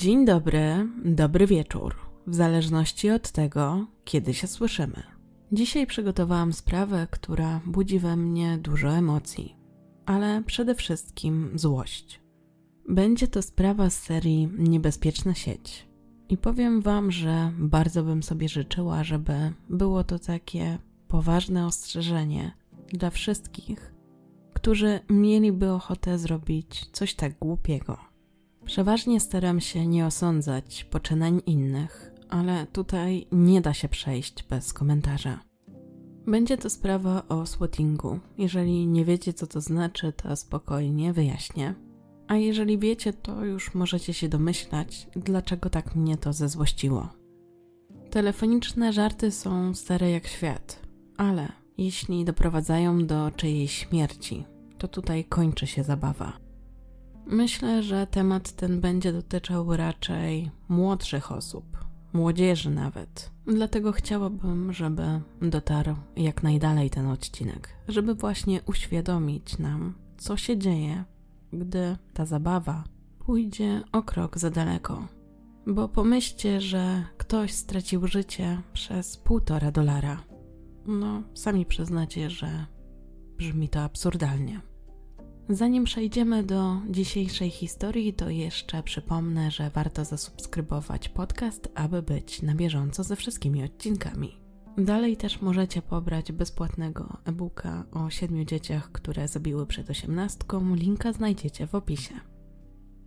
Dzień dobry, dobry wieczór, w zależności od tego, kiedy się słyszymy. Dzisiaj przygotowałam sprawę, która budzi we mnie dużo emocji, ale przede wszystkim złość. Będzie to sprawa z serii Niebezpieczna sieć. I powiem Wam, że bardzo bym sobie życzyła, żeby było to takie poważne ostrzeżenie dla wszystkich, którzy mieliby ochotę zrobić coś tak głupiego. Przeważnie staram się nie osądzać poczynań innych, ale tutaj nie da się przejść bez komentarza. Będzie to sprawa o swattingu. Jeżeli nie wiecie, co to znaczy, to spokojnie wyjaśnię. A jeżeli wiecie, to już możecie się domyślać, dlaczego tak mnie to zezłościło. Telefoniczne żarty są stare jak świat, ale jeśli doprowadzają do czyjejś śmierci, to tutaj kończy się zabawa. Myślę, że temat ten będzie dotyczył raczej młodszych osób, młodzieży nawet. Dlatego chciałabym, żeby dotarł jak najdalej ten odcinek, żeby właśnie uświadomić nam, co się dzieje, gdy ta zabawa pójdzie o krok za daleko. Bo pomyślcie, że ktoś stracił życie przez półtora dolara. No, sami przyznacie, że brzmi to absurdalnie. Zanim przejdziemy do dzisiejszej historii, to jeszcze przypomnę, że warto zasubskrybować podcast, aby być na bieżąco ze wszystkimi odcinkami. Dalej też możecie pobrać bezpłatnego e-booka o siedmiu dzieciach, które zabiły przed osiemnastką. Linka znajdziecie w opisie.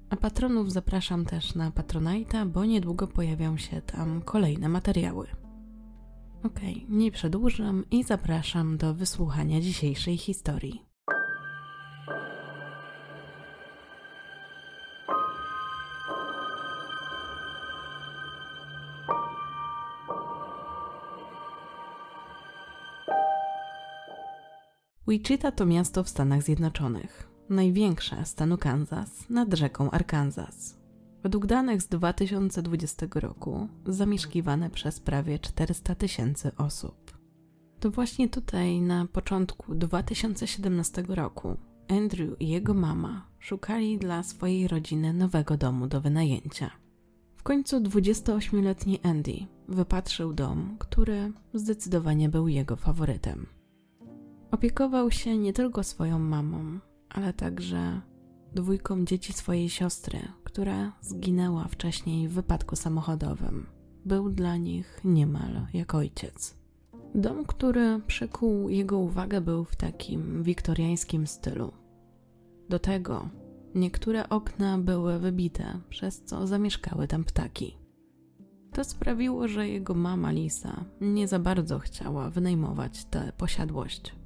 A patronów zapraszam też na Patronite'a, bo niedługo pojawią się tam kolejne materiały. Ok, nie przedłużam i zapraszam do wysłuchania dzisiejszej historii. Wichita to miasto w Stanach Zjednoczonych, największe stanu Kansas nad rzeką Arkansas. Według danych z 2020 roku zamieszkiwane przez prawie 400 tysięcy osób. To właśnie tutaj na początku 2017 roku Andrew i jego mama szukali dla swojej rodziny nowego domu do wynajęcia. W końcu 28-letni Andy wypatrzył dom, który zdecydowanie był jego faworytem. Opiekował się nie tylko swoją mamą, ale także dwójką dzieci swojej siostry, która zginęła wcześniej w wypadku samochodowym. Był dla nich niemal jak ojciec. Dom, który przykuł jego uwagę, był w takim wiktoriańskim stylu. Do tego niektóre okna były wybite, przez co zamieszkały tam ptaki. To sprawiło, że jego mama Lisa nie za bardzo chciała wynajmować tę posiadłość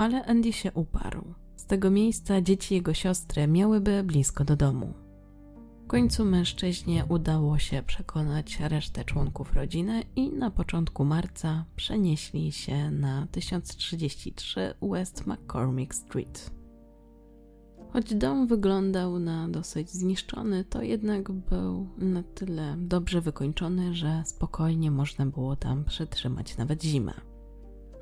ale Andy się uparł. Z tego miejsca dzieci jego siostry miałyby blisko do domu. W końcu mężczyźnie udało się przekonać resztę członków rodziny i na początku marca przenieśli się na 1033 West McCormick Street. Choć dom wyglądał na dosyć zniszczony, to jednak był na tyle dobrze wykończony, że spokojnie można było tam przetrzymać nawet zimę.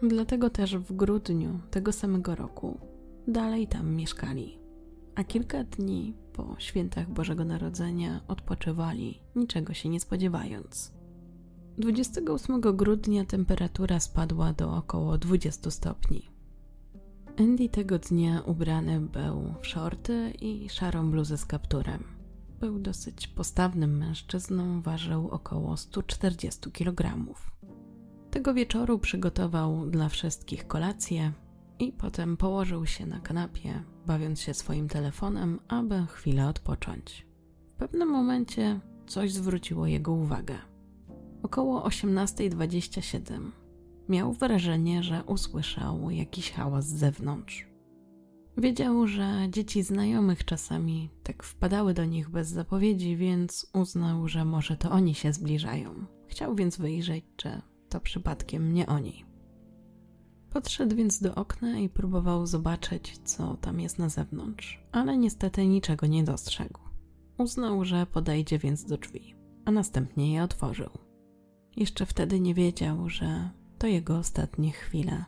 Dlatego też w grudniu tego samego roku dalej tam mieszkali. A kilka dni po świętach Bożego Narodzenia odpoczywali, niczego się nie spodziewając. 28 grudnia temperatura spadła do około 20 stopni. Andy tego dnia ubrany był w shorty i szarą bluzę z kapturem. Był dosyć postawnym mężczyzną, ważył około 140 kg. Tego wieczoru przygotował dla wszystkich kolację i potem położył się na kanapie, bawiąc się swoim telefonem, aby chwilę odpocząć. W pewnym momencie coś zwróciło jego uwagę. Około 18.27 miał wrażenie, że usłyszał jakiś hałas z zewnątrz. Wiedział, że dzieci znajomych czasami tak wpadały do nich bez zapowiedzi, więc uznał, że może to oni się zbliżają. Chciał więc wyjrzeć, czy to przypadkiem nie oni. Podszedł więc do okna i próbował zobaczyć, co tam jest na zewnątrz, ale niestety niczego nie dostrzegł. Uznał, że podejdzie więc do drzwi. a następnie je otworzył. Jeszcze wtedy nie wiedział, że to jego ostatnie chwile,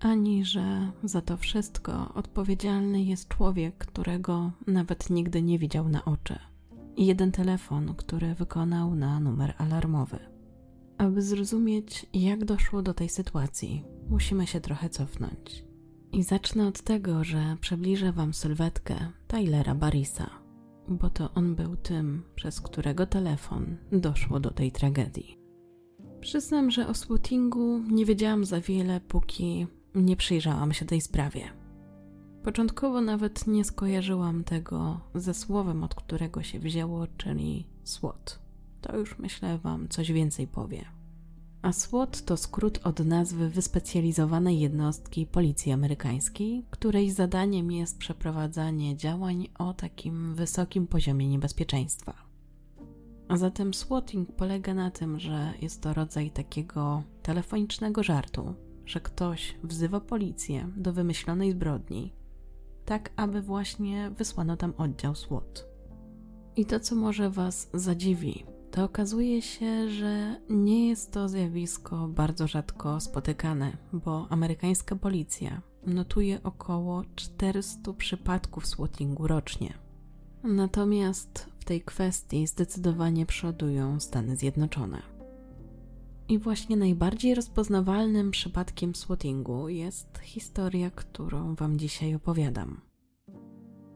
ani że za to wszystko odpowiedzialny jest człowiek, którego nawet nigdy nie widział na oczy, i jeden telefon, który wykonał na numer alarmowy. Aby zrozumieć, jak doszło do tej sytuacji, musimy się trochę cofnąć. I zacznę od tego, że przybliżę Wam sylwetkę Tylera Barisa, bo to on był tym, przez którego telefon doszło do tej tragedii. Przyznam, że o spootingu nie wiedziałam za wiele, póki nie przyjrzałam się tej sprawie. Początkowo nawet nie skojarzyłam tego ze słowem, od którego się wzięło, czyli SWAT. To już myślę Wam coś więcej powie. A SWAT to skrót od nazwy wyspecjalizowanej jednostki policji amerykańskiej, której zadaniem jest przeprowadzanie działań o takim wysokim poziomie niebezpieczeństwa. A zatem swatting polega na tym, że jest to rodzaj takiego telefonicznego żartu, że ktoś wzywa policję do wymyślonej zbrodni, tak aby właśnie wysłano tam oddział SWAT. I to, co może Was zadziwi, to okazuje się, że nie jest to zjawisko bardzo rzadko spotykane, bo amerykańska policja notuje około 400 przypadków swattingu rocznie. Natomiast w tej kwestii zdecydowanie przodują Stany Zjednoczone. I właśnie najbardziej rozpoznawalnym przypadkiem swattingu jest historia, którą Wam dzisiaj opowiadam.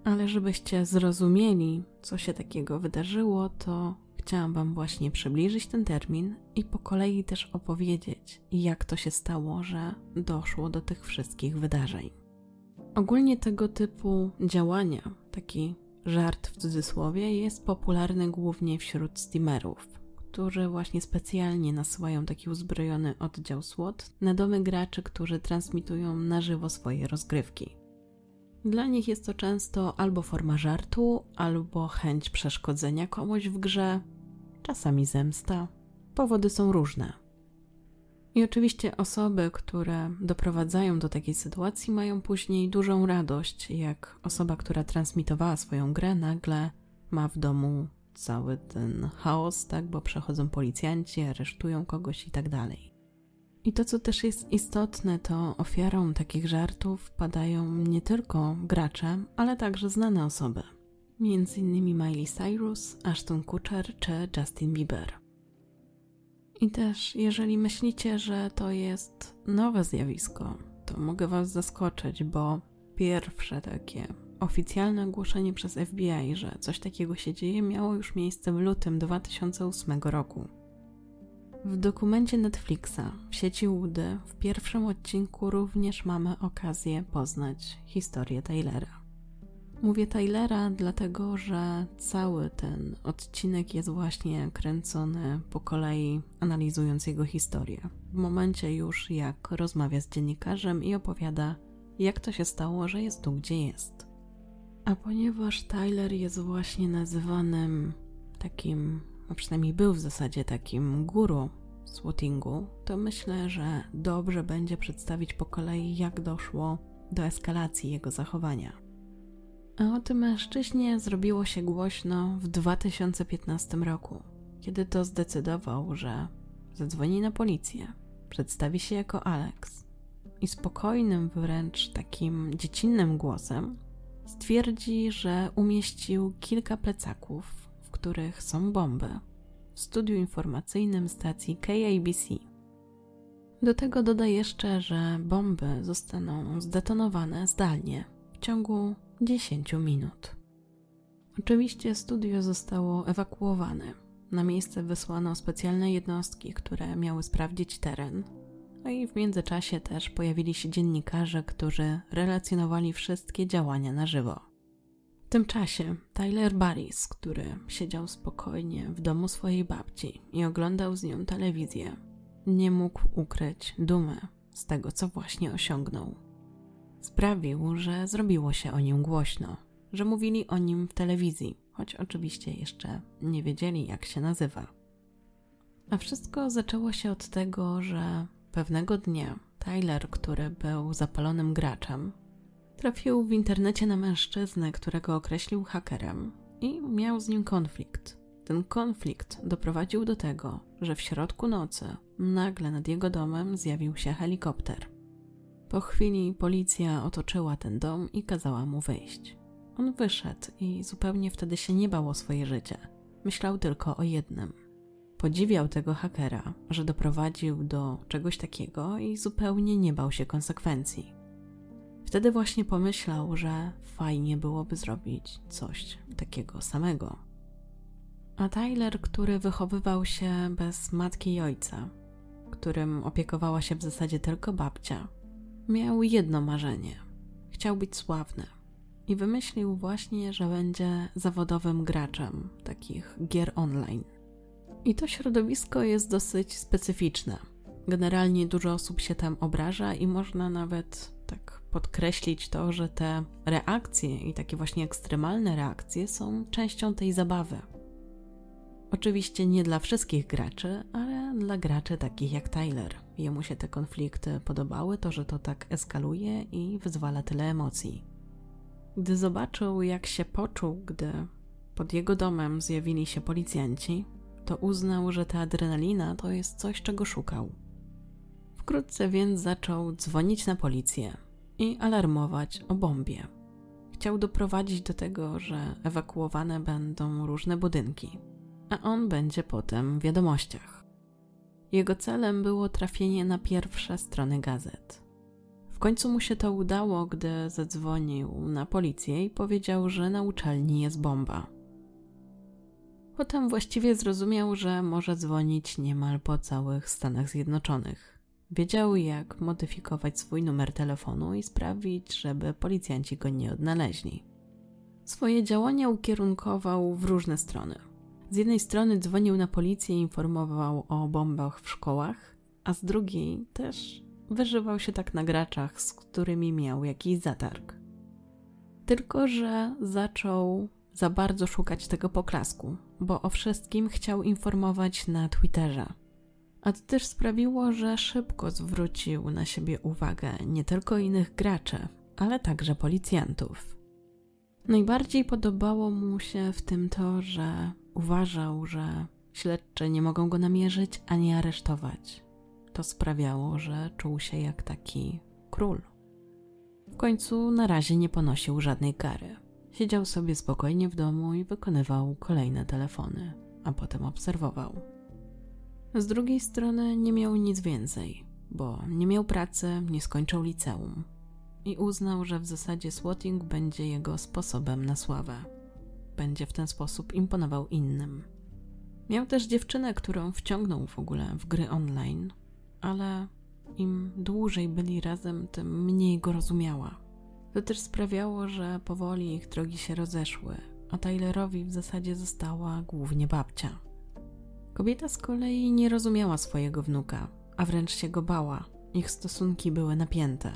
Ale żebyście zrozumieli, co się takiego wydarzyło, to chciałam Wam właśnie przybliżyć ten termin i po kolei też opowiedzieć, jak to się stało, że doszło do tych wszystkich wydarzeń. Ogólnie tego typu działania, taki żart w cudzysłowie, jest popularny głównie wśród steamerów, którzy właśnie specjalnie nasyłają taki uzbrojony oddział SWAT na domy graczy, którzy transmitują na żywo swoje rozgrywki. Dla nich jest to często albo forma żartu, albo chęć przeszkodzenia komuś w grze, czasami zemsta. Powody są różne. I oczywiście osoby, które doprowadzają do takiej sytuacji, mają później dużą radość, jak osoba, która transmitowała swoją grę, nagle ma w domu cały ten chaos, tak, bo przechodzą policjanci, aresztują kogoś i tak dalej. I to, co też jest istotne, to ofiarą takich żartów padają nie tylko gracze, ale także znane osoby między innymi Miley Cyrus, Ashton Kutcher czy Justin Bieber. I też, jeżeli myślicie, że to jest nowe zjawisko, to mogę Was zaskoczyć, bo pierwsze takie oficjalne ogłoszenie przez FBI, że coś takiego się dzieje, miało już miejsce w lutym 2008 roku. W dokumencie Netflixa w sieci Woody w pierwszym odcinku również mamy okazję poznać historię Taylora. Mówię Tylera, dlatego że cały ten odcinek jest właśnie kręcony po kolei, analizując jego historię. W momencie już, jak rozmawia z dziennikarzem i opowiada, jak to się stało, że jest tu, gdzie jest. A ponieważ Tyler jest właśnie nazywanym takim, a przynajmniej był w zasadzie takim guru swattingu, to myślę, że dobrze będzie przedstawić po kolei, jak doszło do eskalacji jego zachowania. A o tym mężczyźnie zrobiło się głośno w 2015 roku, kiedy to zdecydował, że zadzwoni na policję, przedstawi się jako Alex i spokojnym, wręcz takim dziecinnym głosem stwierdzi, że umieścił kilka plecaków, w których są bomby, w studiu informacyjnym stacji KABC. Do tego doda jeszcze, że bomby zostaną zdetonowane zdalnie w ciągu 10 minut. Oczywiście studio zostało ewakuowane. Na miejsce wysłano specjalne jednostki, które miały sprawdzić teren. No i w międzyczasie też pojawili się dziennikarze, którzy relacjonowali wszystkie działania na żywo. W tym czasie Tyler Barris, który siedział spokojnie w domu swojej babci i oglądał z nią telewizję, nie mógł ukryć dumy z tego, co właśnie osiągnął sprawił, że zrobiło się o nim głośno, że mówili o nim w telewizji, choć oczywiście jeszcze nie wiedzieli, jak się nazywa. A wszystko zaczęło się od tego, że pewnego dnia Tyler, który był zapalonym graczem, trafił w internecie na mężczyznę, którego określił hakerem i miał z nim konflikt. Ten konflikt doprowadził do tego, że w środku nocy nagle nad jego domem zjawił się helikopter. Po chwili policja otoczyła ten dom i kazała mu wyjść. On wyszedł i zupełnie wtedy się nie bał o swoje życie. Myślał tylko o jednym. Podziwiał tego hakera, że doprowadził do czegoś takiego i zupełnie nie bał się konsekwencji. Wtedy właśnie pomyślał, że fajnie byłoby zrobić coś takiego samego. A Tyler, który wychowywał się bez matki i ojca, którym opiekowała się w zasadzie tylko babcia, miał jedno marzenie. Chciał być sławny. I wymyślił właśnie, że będzie zawodowym graczem takich gier online. I to środowisko jest dosyć specyficzne. Generalnie dużo osób się tam obraża i można nawet tak podkreślić to, że te reakcje i takie właśnie ekstremalne reakcje są częścią tej zabawy. Oczywiście nie dla wszystkich graczy, ale dla graczy takich jak Tyler. Jemu się te konflikty podobały, to że to tak eskaluje i wyzwala tyle emocji. Gdy zobaczył, jak się poczuł, gdy pod jego domem zjawili się policjanci, to uznał, że ta adrenalina to jest coś, czego szukał. Wkrótce więc zaczął dzwonić na policję i alarmować o bombie. Chciał doprowadzić do tego, że ewakuowane będą różne budynki, a on będzie potem w wiadomościach. Jego celem było trafienie na pierwsze strony gazet. W końcu mu się to udało, gdy zadzwonił na policję i powiedział, że na uczelni jest bomba. Potem właściwie zrozumiał, że może dzwonić niemal po całych Stanach Zjednoczonych. Wiedział, jak modyfikować swój numer telefonu i sprawić, żeby policjanci go nie odnaleźli. Swoje działania ukierunkował w różne strony. Z jednej strony dzwonił na policję i informował o bombach w szkołach, a z drugiej też wyżywał się tak na graczach, z którymi miał jakiś zatarg. Tylko, że zaczął za bardzo szukać tego poklasku, bo o wszystkim chciał informować na Twitterze. A to też sprawiło, że szybko zwrócił na siebie uwagę nie tylko innych graczy, ale także policjantów. Najbardziej podobało mu się w tym to, że uważał, że śledczy nie mogą go namierzyć ani aresztować. To sprawiało, że czuł się jak taki król. W końcu na razie nie ponosił żadnej kary. Siedział sobie spokojnie w domu i wykonywał kolejne telefony, a potem obserwował. Z drugiej strony nie miał nic więcej, bo nie miał pracy, nie skończył liceum i uznał, że w zasadzie swatting będzie jego sposobem na sławę. Będzie w ten sposób imponował innym. Miał też dziewczynę, którą wciągnął w ogóle w gry online, ale im dłużej byli razem, tym mniej go rozumiała. To też sprawiało, że powoli ich drogi się rozeszły, a Tylerowi w zasadzie została głównie babcia. Kobieta z kolei nie rozumiała swojego wnuka, a wręcz się go bała. Ich stosunki były napięte.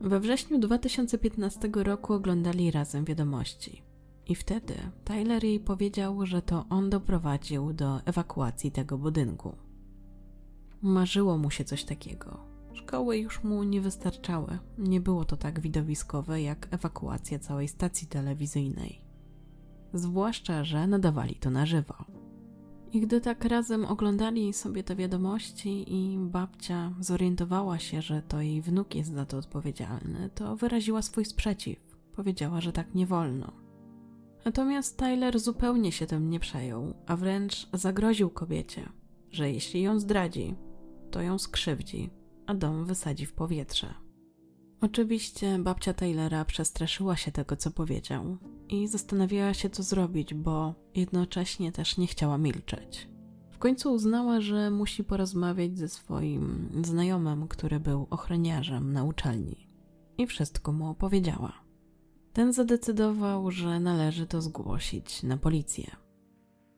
We wrześniu 2015 roku oglądali razem wiadomości. I wtedy Tyler jej powiedział, że to on doprowadził do ewakuacji tego budynku. Marzyło mu się coś takiego. Szkoły już mu nie wystarczały. Nie było to tak widowiskowe jak ewakuacja całej stacji telewizyjnej. Zwłaszcza, że nadawali to na żywo. I gdy tak razem oglądali sobie te wiadomości i babcia zorientowała się, że to jej wnuk jest za to odpowiedzialny, to wyraziła swój sprzeciw. Powiedziała, że tak nie wolno. Natomiast Tyler zupełnie się tym nie przejął, a wręcz zagroził kobiecie, że jeśli ją zdradzi, to ją skrzywdzi, a dom wysadzi w powietrze. Oczywiście babcia Taylora przestraszyła się tego, co powiedział i zastanawiała się, co zrobić, bo jednocześnie też nie chciała milczeć. W końcu uznała, że musi porozmawiać ze swoim znajomym, który był ochroniarzem na uczelni. I wszystko mu opowiedziała. Ten zadecydował, że należy to zgłosić na policję.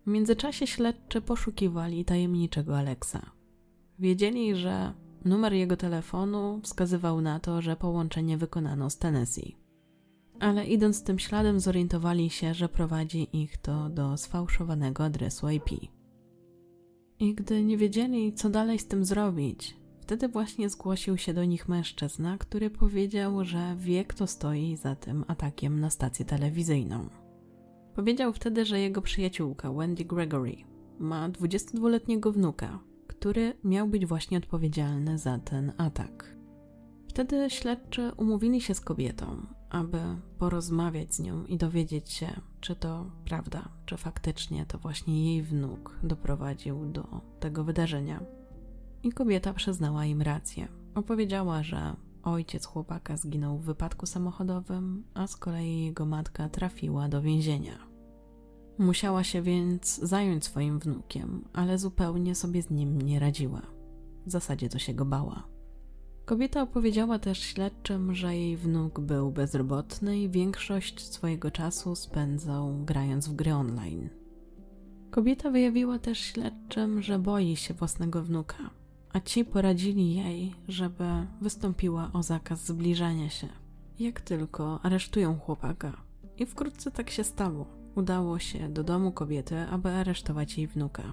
W międzyczasie śledczy poszukiwali tajemniczego Aleksa. Wiedzieli, że numer jego telefonu wskazywał na to, że połączenie wykonano z Tennessee. Ale idąc tym śladem zorientowali się, że prowadzi ich to do sfałszowanego adresu IP. I gdy nie wiedzieli, co dalej z tym zrobić, wtedy właśnie zgłosił się do nich mężczyzna, który powiedział, że wie, kto stoi za tym atakiem na stację telewizyjną. Powiedział wtedy, że jego przyjaciółka Wendy Gregory ma 22-letniego wnuka, który miał być właśnie odpowiedzialny za ten atak. Wtedy śledczy umówili się z kobietą, aby porozmawiać z nią i dowiedzieć się, czy to prawda, czy faktycznie to właśnie jej wnuk doprowadził do tego wydarzenia. I kobieta przyznała im rację. Opowiedziała, że ojciec chłopaka zginął w wypadku samochodowym, a z kolei jego matka trafiła do więzienia. Musiała się więc zająć swoim wnukiem, ale zupełnie sobie z nim nie radziła. W zasadzie to się go bała. Kobieta opowiedziała też śledczym, że jej wnuk był bezrobotny i większość swojego czasu spędzał grając w gry online. Kobieta wyjawiła też śledczym, że boi się własnego wnuka, a ci poradzili jej, żeby wystąpiła o zakaz zbliżania się. Jak tylko aresztują chłopaka. I wkrótce tak się stało. Udało się do domu kobiety, aby aresztować jej wnuka.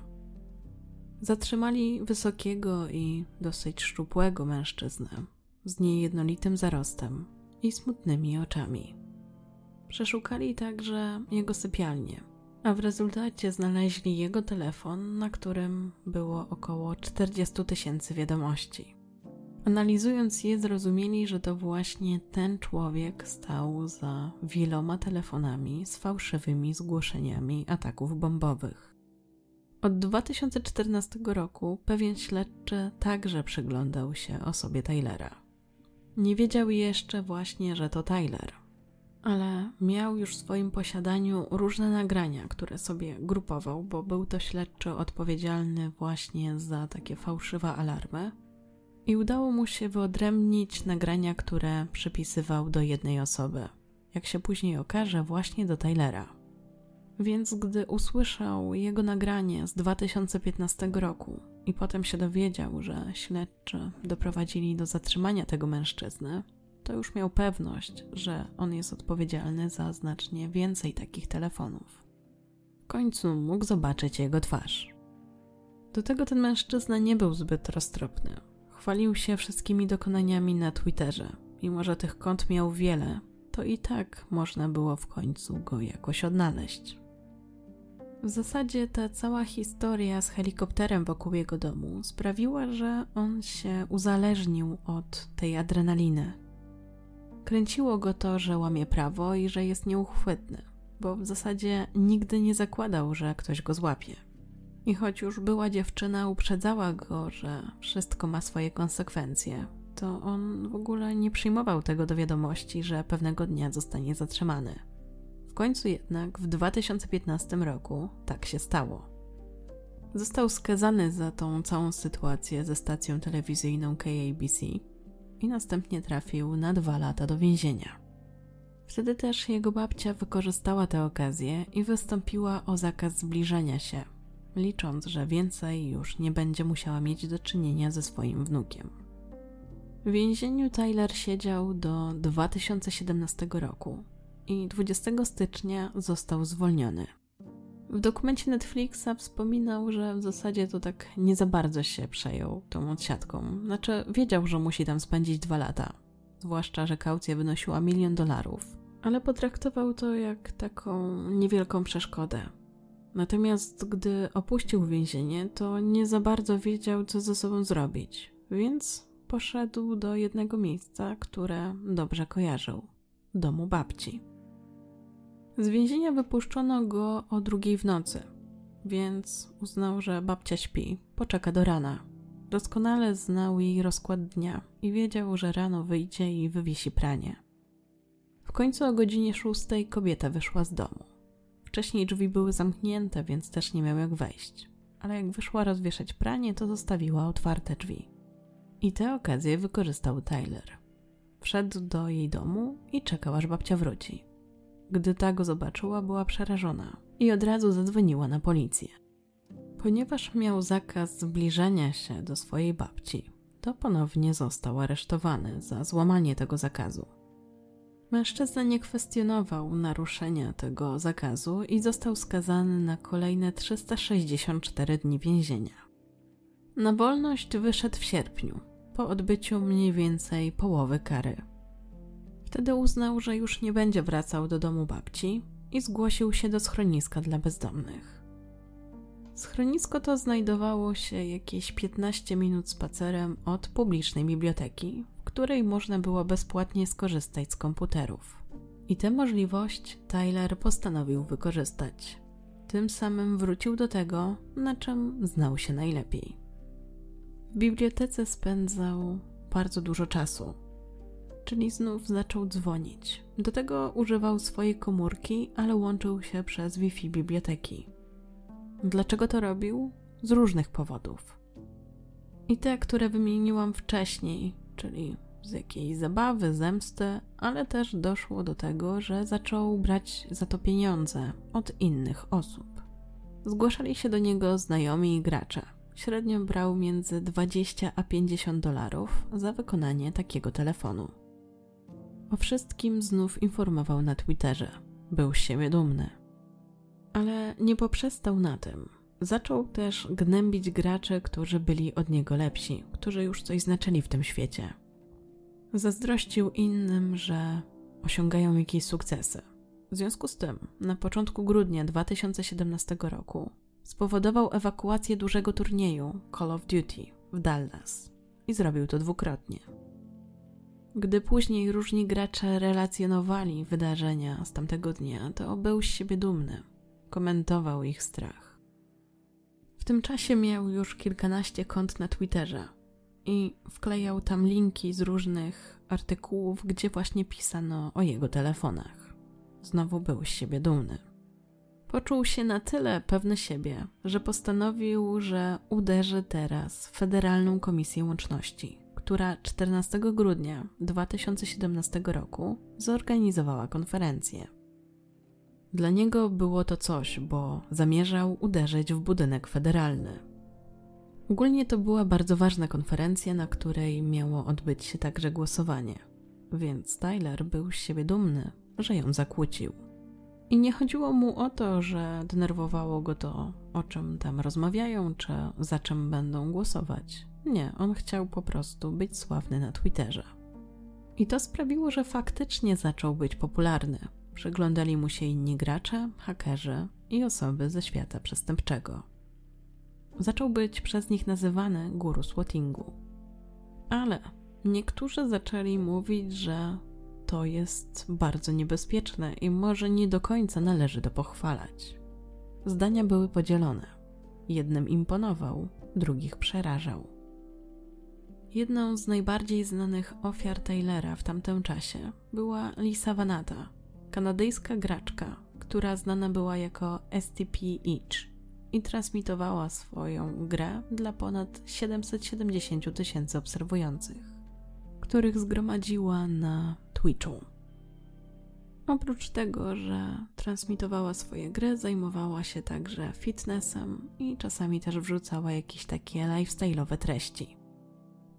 Zatrzymali wysokiego i dosyć szczupłego mężczyznę z niejednolitym zarostem i smutnymi oczami. Przeszukali także jego sypialnię, a w rezultacie znaleźli jego telefon, na którym było około 40 tysięcy wiadomości. Analizując je, zrozumieli, że to właśnie ten człowiek stał za wieloma telefonami z fałszywymi zgłoszeniami ataków bombowych. Od 2014 roku pewien śledczy także przyglądał się osobie Taylora. Nie wiedział jeszcze właśnie, że to Tyler, ale miał już w swoim posiadaniu różne nagrania, które sobie grupował, bo był to śledczy odpowiedzialny właśnie za takie fałszywe alarmy. I udało mu się wyodrębnić nagrania, które przypisywał do jednej osoby. Jak się później okaże, właśnie do Taylora. Więc gdy usłyszał jego nagranie z 2015 roku i potem się dowiedział, że śledczy doprowadzili do zatrzymania tego mężczyzny, to już miał pewność, że on jest odpowiedzialny za znacznie więcej takich telefonów. W końcu mógł zobaczyć jego twarz. Do tego ten mężczyzna nie był zbyt roztropny. Chwalił się wszystkimi dokonaniami na Twitterze. Mimo, że tych kont miał wiele, to i tak można było w końcu go jakoś odnaleźć. W zasadzie ta cała historia z helikopterem wokół jego domu sprawiła, że on się uzależnił od tej adrenaliny. Kręciło go to, że łamie prawo i że jest nieuchwytny, bo w zasadzie nigdy nie zakładał, że ktoś go złapie. I choć już była dziewczyna, uprzedzała go, że wszystko ma swoje konsekwencje, to on w ogóle nie przyjmował tego do wiadomości, że pewnego dnia zostanie zatrzymany końcu jednak w 2015 roku tak się stało. Został skazany za tą całą sytuację ze stacją telewizyjną KABC i następnie trafił na dwa lata do więzienia. Wtedy też jego babcia wykorzystała tę okazję i wystąpiła o zakaz zbliżenia się, licząc, że więcej już nie będzie musiała mieć do czynienia ze swoim wnukiem. W więzieniu Tyler siedział do 2017 roku, i 20 stycznia został zwolniony. W dokumencie Netflixa wspominał, że w zasadzie to tak nie za bardzo się przejął tą odsiadką. Znaczy, wiedział, że musi tam spędzić dwa lata. Zwłaszcza, że kaucja wynosiła milion dolarów. Ale potraktował to jak taką niewielką przeszkodę. Natomiast gdy opuścił więzienie, to nie za bardzo wiedział, co ze sobą zrobić, więc poszedł do jednego miejsca, które dobrze kojarzył domu babci. Z więzienia wypuszczono go o drugiej w nocy, więc uznał, że babcia śpi, poczeka do rana. Doskonale znał jej rozkład dnia i wiedział, że rano wyjdzie i wywiesi pranie. W końcu o godzinie szóstej kobieta wyszła z domu. Wcześniej drzwi były zamknięte, więc też nie miał jak wejść. Ale jak wyszła rozwieszać pranie, to zostawiła otwarte drzwi. I tę okazję wykorzystał Tyler. Wszedł do jej domu i czekał, aż babcia wróci. Gdy ta go zobaczyła, była przerażona i od razu zadzwoniła na policję. Ponieważ miał zakaz zbliżania się do swojej babci, to ponownie został aresztowany za złamanie tego zakazu. Mężczyzna nie kwestionował naruszenia tego zakazu i został skazany na kolejne 364 dni więzienia. Na wolność wyszedł w sierpniu, po odbyciu mniej więcej połowy kary. Wtedy uznał, że już nie będzie wracał do domu babci i zgłosił się do schroniska dla bezdomnych. Schronisko to znajdowało się jakieś 15 minut spacerem od publicznej biblioteki, w której można było bezpłatnie skorzystać z komputerów. I tę możliwość Tyler postanowił wykorzystać. Tym samym wrócił do tego, na czym znał się najlepiej. W bibliotece spędzał bardzo dużo czasu, czyli znów zaczął dzwonić. Do tego używał swojej komórki, ale łączył się przez Wi-Fi biblioteki. Dlaczego to robił? Z różnych powodów. I te, które wymieniłam wcześniej, czyli z jakiejś zabawy, zemsty, ale też doszło do tego, że zaczął brać za to pieniądze od innych osób. Zgłaszali się do niego znajomi i gracze. Średnio brał między 20 a 50 dolarów za wykonanie takiego telefonu. O wszystkim znów informował na Twitterze. Był z siebie dumny. Ale nie poprzestał na tym. Zaczął też gnębić graczy, którzy byli od niego lepsi, którzy już coś znaczyli w tym świecie. Zazdrościł innym, że osiągają jakieś sukcesy. W związku z tym, na początku grudnia 2017 roku spowodował ewakuację dużego turnieju Call of Duty w Dallas i zrobił to dwukrotnie. Gdy później różni gracze relacjonowali wydarzenia z tamtego dnia, to był z siebie dumny. Komentował ich strach. W tym czasie miał już kilkanaście kont na Twitterze i wklejał tam linki z różnych artykułów, gdzie właśnie pisano o jego telefonach. Znowu był z siebie dumny. Poczuł się na tyle pewny siebie, że postanowił, że uderzy teraz w Federalną Komisję Łączności, która 14 grudnia 2017 roku zorganizowała konferencję. Dla niego było to coś, bo zamierzał uderzyć w budynek federalny. Ogólnie to była bardzo ważna konferencja, na której miało odbyć się także głosowanie, więc Tyler był z siebie dumny, że ją zakłócił. I nie chodziło mu o to, że denerwowało go to, o czym tam rozmawiają, czy za czym będą głosować. Nie, on chciał po prostu być sławny na Twitterze. I to sprawiło, że faktycznie zaczął być popularny. Przyglądali mu się inni gracze, hakerzy i osoby ze świata przestępczego. Zaczął być przez nich nazywany guru swattingu. Ale niektórzy zaczęli mówić, że to jest bardzo niebezpieczne i może nie do końca należy to pochwalać. Zdania były podzielone. Jednym imponował, drugich przerażał. Jedną z najbardziej znanych ofiar Taylora w tamtym czasie była Lisa Vanata, kanadyjska graczka, która znana była jako STP Each i transmitowała swoją grę dla ponad 770 tysięcy obserwujących, których zgromadziła na Twitchu. Oprócz tego, że transmitowała swoje gry, zajmowała się także fitnessem i czasami też wrzucała jakieś takie lifestyle'owe treści.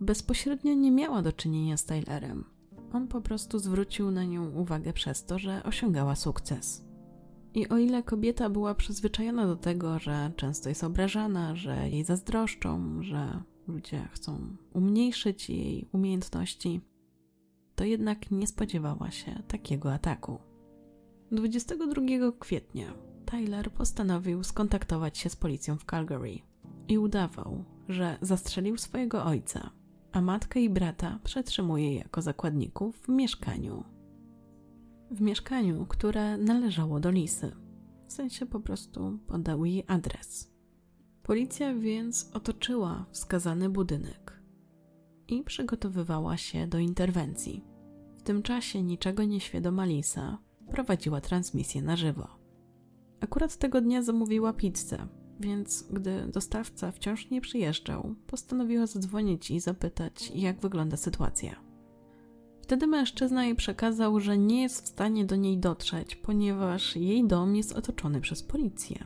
Bezpośrednio nie miała do czynienia z Tylerem. On po prostu zwrócił na nią uwagę przez to, że osiągała sukces. I o ile kobieta była przyzwyczajona do tego, że często jest obrażana, że jej zazdroszczą, że ludzie chcą umniejszyć jej umiejętności, to jednak nie spodziewała się takiego ataku. 22 kwietnia Tyler postanowił skontaktować się z policją w Calgary i udawał, że zastrzelił swojego ojca, a matkę i brata przetrzymuje jako zakładników w mieszkaniu w mieszkaniu, które należało do Lisy. W sensie po prostu podał jej adres. Policja więc otoczyła wskazany budynek i przygotowywała się do interwencji. W tym czasie niczego nieświadoma Lisa prowadziła transmisję na żywo. Akurat tego dnia zamówiła pizzę, więc gdy dostawca wciąż nie przyjeżdżał, postanowiła zadzwonić i zapytać, jak wygląda sytuacja. Wtedy mężczyzna jej przekazał, że nie jest w stanie do niej dotrzeć, ponieważ jej dom jest otoczony przez policję.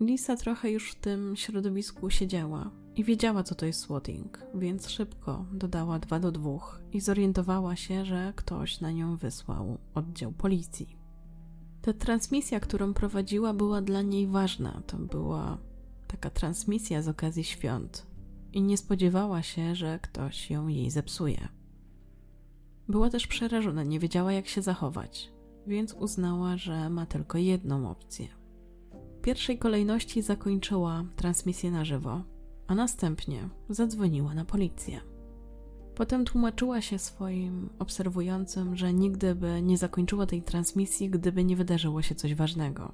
Lisa trochę już w tym środowisku siedziała i wiedziała, co to jest swatting, więc szybko dodała dwa do dwóch i zorientowała się, że ktoś na nią wysłał oddział policji. Ta transmisja, którą prowadziła, była dla niej ważna. To była taka transmisja z okazji świąt i nie spodziewała się, że ktoś ją jej zepsuje. Była też przerażona, nie wiedziała jak się zachować. więc uznała, że ma tylko jedną opcję. W pierwszej kolejności zakończyła transmisję na żywo, a następnie zadzwoniła na policję. Potem tłumaczyła się swoim obserwującym, że nigdy by nie zakończyła tej transmisji, gdyby nie wydarzyło się coś ważnego.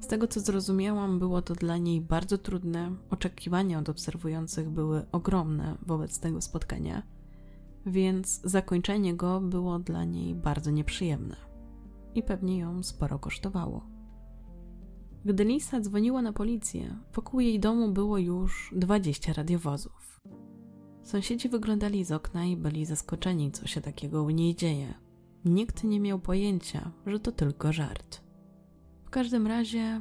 Z tego co zrozumiałam, było to dla niej bardzo trudne. Oczekiwania od obserwujących były ogromne wobec tego spotkania, więc zakończenie go było dla niej bardzo nieprzyjemne i pewnie ją sporo kosztowało. Gdy Lisa dzwoniła na policję, wokół jej domu było już 20 radiowozów. Sąsiedzi wyglądali z okna i byli zaskoczeni, co się takiego u niej dzieje. Nikt nie miał pojęcia, że to tylko żart. W każdym razie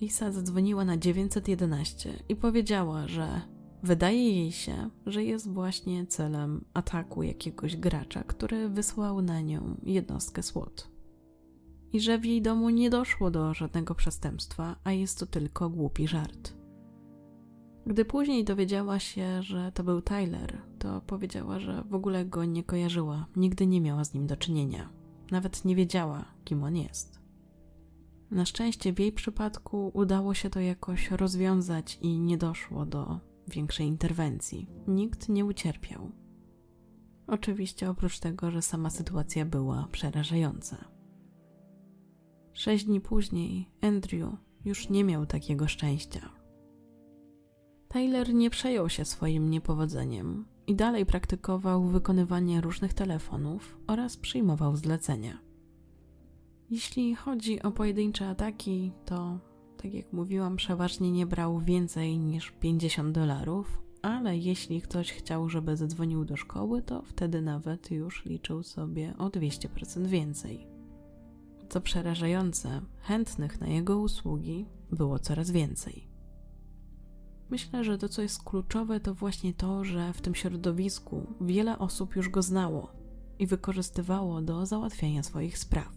Lisa zadzwoniła na 911 i powiedziała, że wydaje jej się, że jest właśnie celem ataku jakiegoś gracza, który wysłał na nią jednostkę SWAT. I że w jej domu nie doszło do żadnego przestępstwa, a jest to tylko głupi żart. Gdy później dowiedziała się, że to był Tyler, to powiedziała, że w ogóle go nie kojarzyła, nigdy nie miała z nim do czynienia. Nawet nie wiedziała, kim on jest. Na szczęście w jej przypadku udało się to jakoś rozwiązać i nie doszło do większej interwencji. Nikt nie ucierpiał. Oczywiście oprócz tego, że sama sytuacja była przerażająca. Sześć dni później Andrew już nie miał takiego szczęścia. Taylor nie przejął się swoim niepowodzeniem i dalej praktykował wykonywanie różnych telefonów oraz przyjmował zlecenia. Jeśli chodzi o pojedyncze ataki, to tak jak mówiłam, przeważnie nie brał więcej niż 50 dolarów, ale jeśli ktoś chciał, żeby zadzwonił do szkoły, to wtedy nawet już liczył sobie o 200% więcej. Co przerażające, chętnych na jego usługi było coraz więcej. Myślę, że to, co jest kluczowe, to właśnie to, że w tym środowisku wiele osób już go znało i wykorzystywało do załatwiania swoich spraw.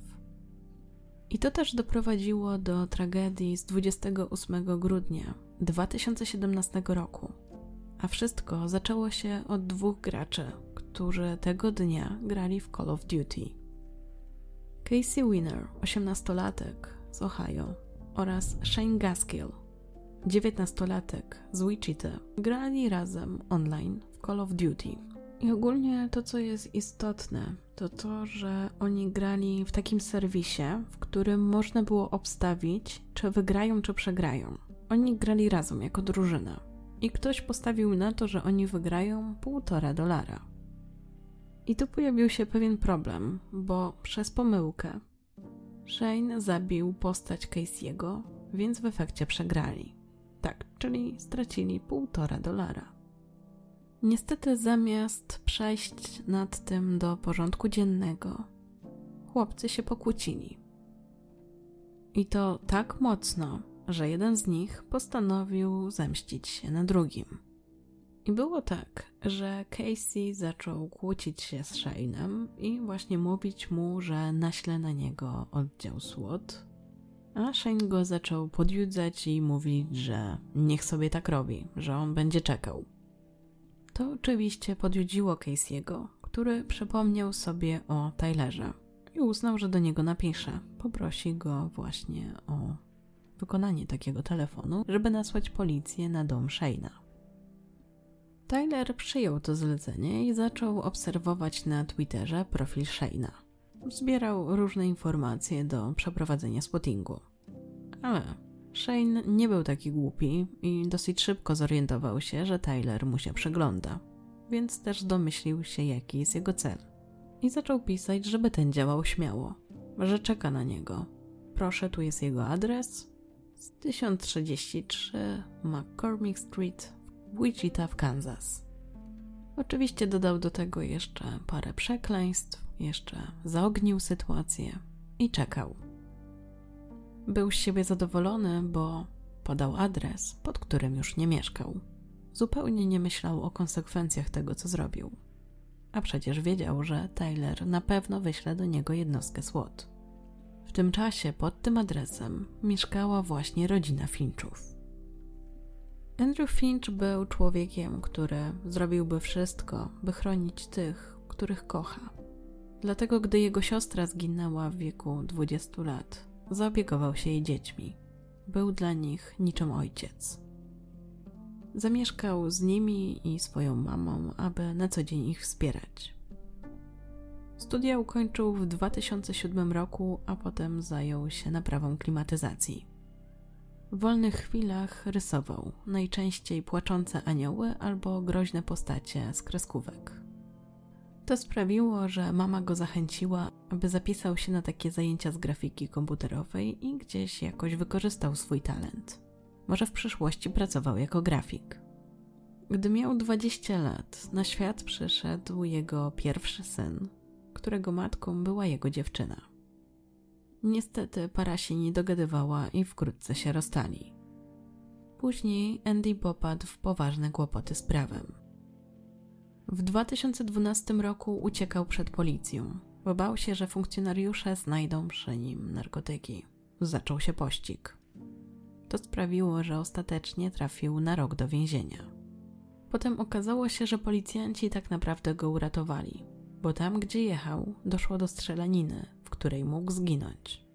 I to też doprowadziło do tragedii z 28 grudnia 2017 roku. A wszystko zaczęło się od dwóch graczy, którzy tego dnia grali w Call of Duty. Casey Winner, 18-latek z Ohio, oraz Shane Gaskill, 19-latek z Wichita, grali razem online w Call of Duty. I ogólnie to, co jest istotne, to to, że oni grali w takim serwisie, w którym można było obstawić, czy wygrają, czy przegrają. Oni grali razem jako drużyna. I ktoś postawił na to, że oni wygrają półtora dolara. I tu pojawił się pewien problem, bo przez pomyłkę Shane zabił postać Casey'ego, więc w efekcie przegrali. Tak, czyli stracili półtora dolara. Niestety, zamiast przejść nad tym do porządku dziennego, chłopcy się pokłócili. I to tak mocno, że jeden z nich postanowił zemścić się na drugim. I było tak, że Casey zaczął kłócić się z Shane'em i właśnie mówić mu, że naśle na niego oddział SWAT, a Shane go zaczął podjudzać i mówić, że niech sobie tak robi, że on będzie czekał. To oczywiście podjudziło Casey'ego, który przypomniał sobie o Tylerze i uznał, że do niego napisze. Poprosi go właśnie o wykonanie takiego telefonu, żeby nasłać policję na dom Shane'a. Tyler przyjął to zlecenie i zaczął obserwować na Twitterze profil Shane'a. Zbierał różne informacje do przeprowadzenia spottingu. Ale Shane nie był taki głupi i dosyć szybko zorientował się, że Tyler mu się przegląda, więc też domyślił się, jaki jest jego cel. I zaczął pisać, żeby ten działał śmiało, że czeka na niego. Proszę, tu jest jego adres. Z 1033 McCormick Street Wichita w Kansas. Oczywiście dodał do tego jeszcze parę przekleństw, jeszcze zaognił sytuację i czekał. Był z siebie zadowolony, bo podał adres, pod którym już nie mieszkał. Zupełnie nie myślał o konsekwencjach tego, co zrobił. A przecież wiedział, że Tyler na pewno wyśle do niego jednostkę SWAT. W tym czasie pod tym adresem mieszkała właśnie rodzina Finchów. Andrew Finch był człowiekiem, który zrobiłby wszystko, by chronić tych, których kocha. Dlatego, gdy jego siostra zginęła w wieku 20 lat, zaopiekował się jej dziećmi. Był dla nich niczym ojciec. Zamieszkał z nimi i swoją mamą, aby na co dzień ich wspierać. Studia ukończył w 2007 roku, a potem zajął się naprawą klimatyzacji. W wolnych chwilach rysował najczęściej płaczące anioły albo groźne postacie z kreskówek. To sprawiło, że mama go zachęciła, aby zapisał się na takie zajęcia z grafiki komputerowej i gdzieś jakoś wykorzystał swój talent. Może w przyszłości pracował jako grafik. Gdy miał 20 lat, na świat przyszedł jego pierwszy syn, którego matką była jego dziewczyna. Niestety para się nie dogadywała i wkrótce się rozstali. Później Andy popadł w poważne kłopoty z prawem. W 2012 roku uciekał przed policją, bo bał się, że funkcjonariusze znajdą przy nim narkotyki. Zaczął się pościg. To sprawiło, że ostatecznie trafił na rok do więzienia. Potem okazało się, że policjanci tak naprawdę go uratowali, bo tam, gdzie jechał, doszło do strzelaniny, w której mógł zginąć.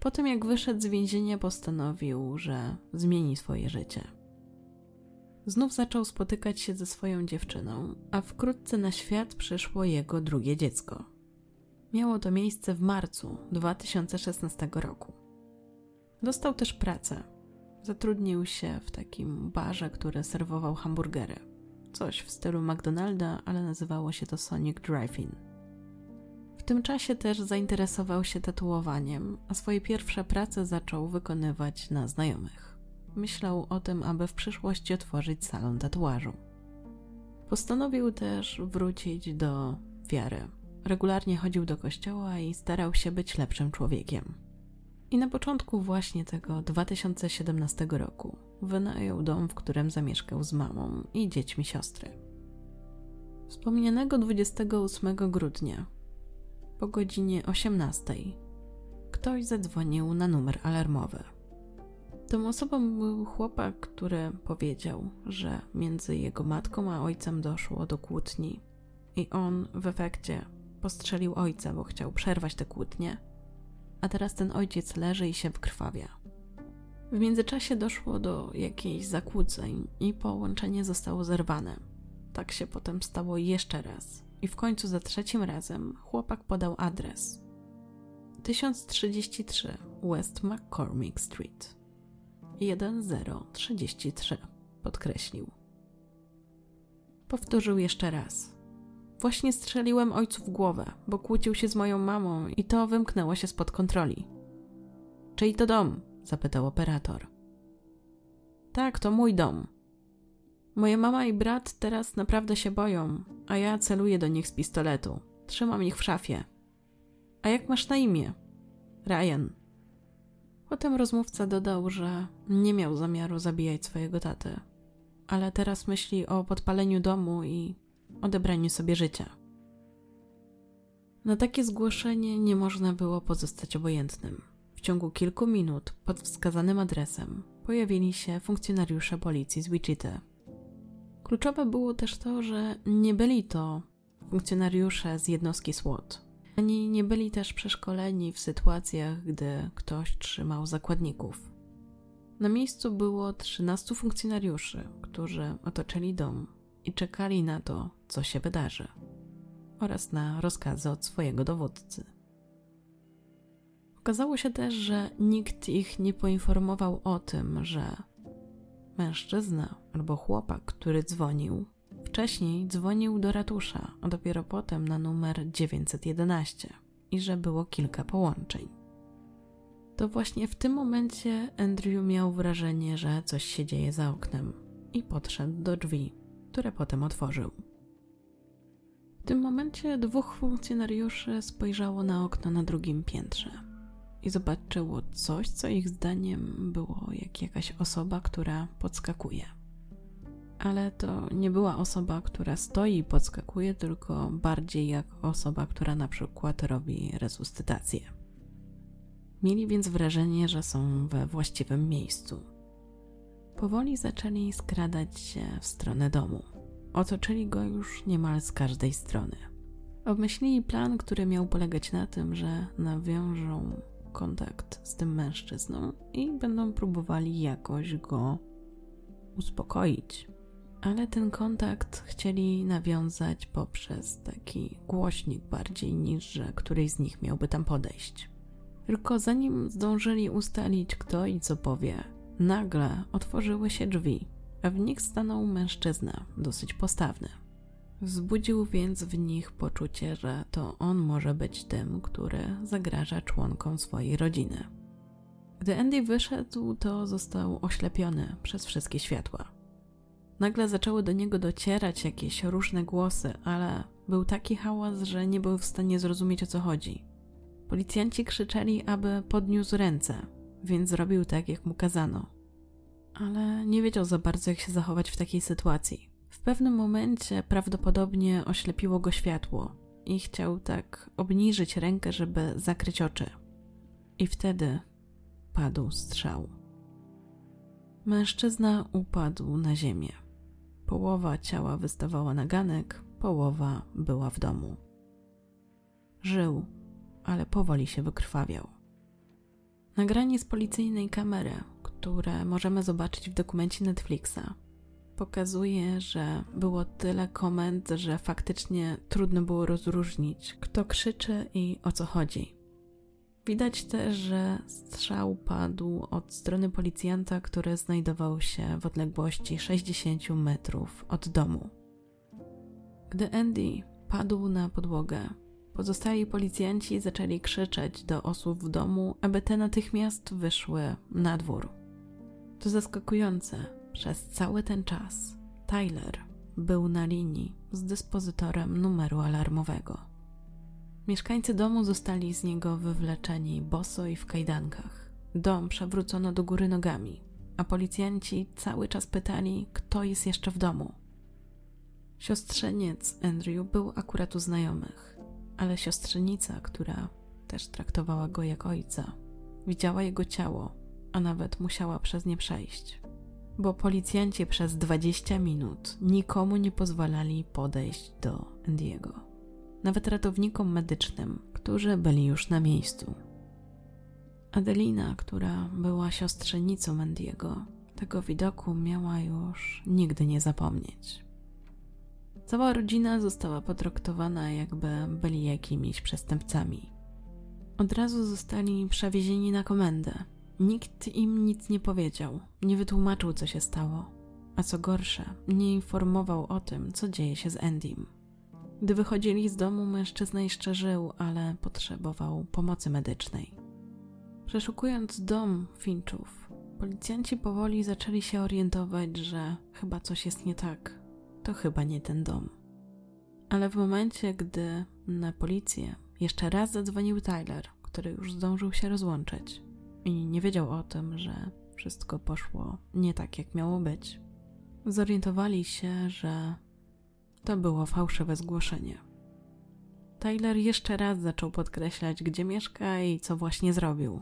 Potem, jak wyszedł z więzienia, postanowił, że zmieni swoje życie. Znów zaczął spotykać się ze swoją dziewczyną, a wkrótce na świat przyszło jego drugie dziecko. Miało to miejsce w marcu 2016 roku. Dostał też pracę. Zatrudnił się w takim barze, który serwował hamburgery. Coś w stylu McDonalda, ale nazywało się to Sonic Drive-In. W tym czasie też zainteresował się tatuowaniem, a swoje pierwsze prace zaczął wykonywać na znajomych. Myślał o tym, aby w przyszłości otworzyć salon tatuażu. Postanowił też wrócić do wiary. Regularnie chodził do kościoła i starał się być lepszym człowiekiem. I na początku właśnie tego 2017 roku wynajął dom, w którym zamieszkał z mamą i dziećmi siostry. Wspomnianego 28 grudnia po godzinie 18 ktoś zadzwonił na numer alarmowy. Tą osobą był chłopak, który powiedział, że między jego matką a ojcem doszło do kłótni i on w efekcie postrzelił ojca, bo chciał przerwać te kłótnie, a teraz ten ojciec leży i się wkrwawia. W międzyczasie doszło do jakichś zakłóceń i połączenie zostało zerwane. Tak się potem stało jeszcze raz. I w końcu za trzecim razem chłopak podał adres. 1033 West McCormick Street. 1033 podkreślił. Powtórzył jeszcze raz. Właśnie strzeliłem ojcu w głowę, bo kłócił się z moją mamą i to wymknęło się spod kontroli. Czyj to dom? Zapytał operator. Tak, to mój dom. Moja mama i brat teraz naprawdę się boją, a ja celuję do nich z pistoletu. Trzymam ich w szafie. A jak masz na imię? Ryan. Potem rozmówca dodał, że nie miał zamiaru zabijać swojego taty, ale teraz myśli o podpaleniu domu i odebraniu sobie życia. Na takie zgłoszenie nie można było pozostać obojętnym. Ciągu kilku minut pod wskazanym adresem pojawili się funkcjonariusze policji z Wichita. Kluczowe było też to, że nie byli to funkcjonariusze z jednostki SWAT. Ani nie byli też przeszkoleni w sytuacjach, gdy ktoś trzymał zakładników. Na miejscu było 13 funkcjonariuszy, którzy otoczyli dom i czekali na to, co się wydarzy, oraz na rozkazy od swojego dowódcy. Okazało się też, że nikt ich nie poinformował o tym, że mężczyzna albo chłopak, który dzwonił, wcześniej dzwonił do ratusza, a dopiero potem na numer 911 i że było kilka połączeń. To właśnie w tym momencie Andrew miał wrażenie, że coś się dzieje za oknem i podszedł do drzwi, które potem otworzył. W tym momencie dwóch funkcjonariuszy spojrzało na okno na drugim piętrze i zobaczyło coś, co ich zdaniem było jak jakaś osoba, która podskakuje. Ale to nie była osoba, która stoi i podskakuje, tylko bardziej jak osoba, która na przykład robi resuscytację. Mieli więc wrażenie, że są we właściwym miejscu. Powoli zaczęli skradać się w stronę domu. Otoczyli go już niemal z każdej strony. Obmyślili plan, który miał polegać na tym, że nawiążą kontakt z tym mężczyzną i będą próbowali jakoś go uspokoić. Ale ten kontakt chcieli nawiązać poprzez taki głośnik bardziej niż że któryś z nich miałby tam podejść. Tylko zanim zdążyli ustalić kto i co powie, nagle otworzyły się drzwi, a w nich stanął mężczyzna, dosyć postawny. Wzbudził więc w nich poczucie, że to on może być tym, który zagraża członkom swojej rodziny. Gdy Andy wyszedł, to został oślepiony przez wszystkie światła. Nagle zaczęły do niego docierać jakieś różne głosy, ale był taki hałas, że nie był w stanie zrozumieć o co chodzi. Policjanci krzyczeli, aby podniósł ręce, więc zrobił tak, jak mu kazano. Ale nie wiedział za bardzo, jak się zachować w takiej sytuacji. W pewnym momencie prawdopodobnie oślepiło go światło i chciał tak obniżyć rękę, żeby zakryć oczy. I wtedy padł strzał. Mężczyzna upadł na ziemię. Połowa ciała wystawała na ganek, połowa była w domu. Żył, ale powoli się wykrwawiał. Nagranie z policyjnej kamery, które możemy zobaczyć w dokumencie Netflixa, pokazuje, że było tyle komend, że faktycznie trudno było rozróżnić, kto krzyczy i o co chodzi. Widać też, że strzał padł od strony policjanta, który znajdował się w odległości 60 metrów od domu. Gdy Andy padł na podłogę, pozostali policjanci zaczęli krzyczeć do osób w domu, aby te natychmiast wyszły na dwór. To zaskakujące. Przez cały ten czas Tyler był na linii z dyspozytorem numeru alarmowego. Mieszkańcy domu zostali z niego wywleczeni boso i w kajdankach. Dom przewrócono do góry nogami, a policjanci cały czas pytali, kto jest jeszcze w domu. Siostrzeniec Andrew był akurat u znajomych, ale siostrzenica, która też traktowała go jak ojca, widziała jego ciało, a nawet musiała przez nie przejść. Bo policjanci przez 20 minut nikomu nie pozwalali podejść do Andiego nawet ratownikom medycznym, którzy byli już na miejscu. Adelina, która była siostrzenicą Mendiego, tego widoku miała już nigdy nie zapomnieć. Cała rodzina została potraktowana, jakby byli jakimiś przestępcami. Od razu zostali przewiezieni na komendę. Nikt im nic nie powiedział, nie wytłumaczył, co się stało, a co gorsze, nie informował o tym, co dzieje się z Endym. Gdy wychodzili z domu, mężczyzna jeszcze żył, ale potrzebował pomocy medycznej. Przeszukując dom Finchów, policjanci powoli zaczęli się orientować, że chyba coś jest nie tak. To chyba nie ten dom. Ale w momencie, gdy na policję jeszcze raz zadzwonił Tyler, który już zdążył się rozłączyć i nie wiedział o tym, że wszystko poszło nie tak, jak miało być, zorientowali się, że to było fałszywe zgłoszenie. Tyler jeszcze raz zaczął podkreślać, gdzie mieszka i co właśnie zrobił.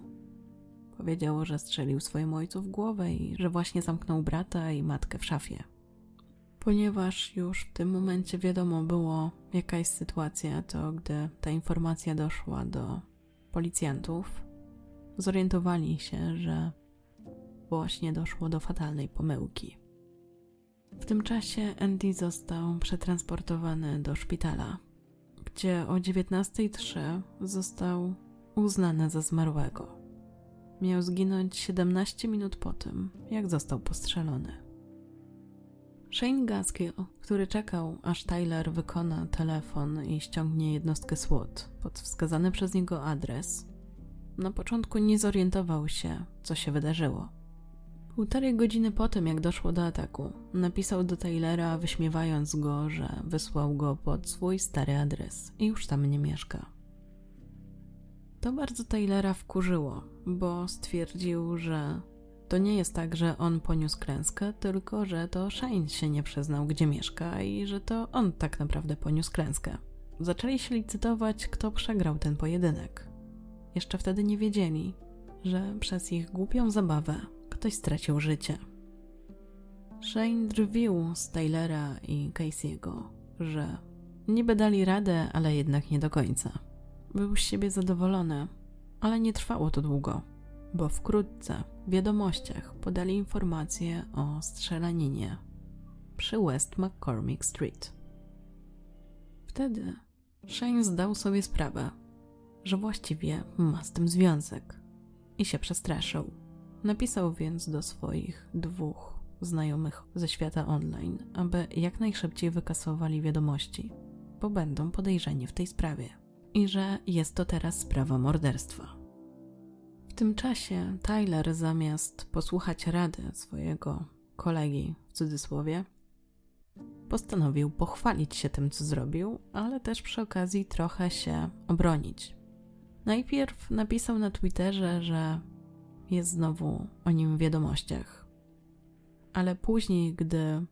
Powiedział, że strzelił swojemu ojcu w głowę i że właśnie zamknął brata i matkę w szafie. Ponieważ już w tym momencie wiadomo było, jaka jest sytuacja, to gdy ta informacja doszła do policjantów, zorientowali się, że właśnie doszło do fatalnej pomyłki. W tym czasie Andy został przetransportowany do szpitala, gdzie o 19.03 został uznany za zmarłego. Miał zginąć 17 minut po tym, jak został postrzelony. Shane Gaskill, który czekał, aż Tyler wykona telefon i ściągnie jednostkę SWAT pod wskazany przez niego adres, na początku nie zorientował się, co się wydarzyło. Półtorej godziny po tym, jak doszło do ataku, napisał do Taylora, wyśmiewając go, że wysłał go pod swój stary adres i już tam nie mieszka. To bardzo Taylora wkurzyło, bo stwierdził, że to nie jest tak, że on poniósł klęskę, tylko że to Shane się nie przyznał, gdzie mieszka i że to on tak naprawdę poniósł klęskę. Zaczęli się licytować, kto przegrał ten pojedynek. Jeszcze wtedy nie wiedzieli, że przez ich głupią zabawę ktoś stracił życie. Shane drwił z Taylora i Casey'ego, że Niby dali radę, ale jednak nie do końca. Był z siebie zadowolony, ale nie trwało to długo, bo wkrótce w wiadomościach podali informację o strzelaninie przy West McCormick Street. Wtedy Shane zdał sobie sprawę, że właściwie ma z tym związek i się przestraszył. Napisał więc do swoich dwóch znajomych ze świata online, aby jak najszybciej wykasowali wiadomości, bo będą podejrzeni w tej sprawie i że jest to teraz sprawa morderstwa. W tym czasie Tyler zamiast posłuchać rady swojego kolegi w cudzysłowie, postanowił pochwalić się tym, co zrobił, ale też przy okazji trochę się obronić. Najpierw napisał na Twitterze, że jest znowu o nim w wiadomościach, ale później, gdy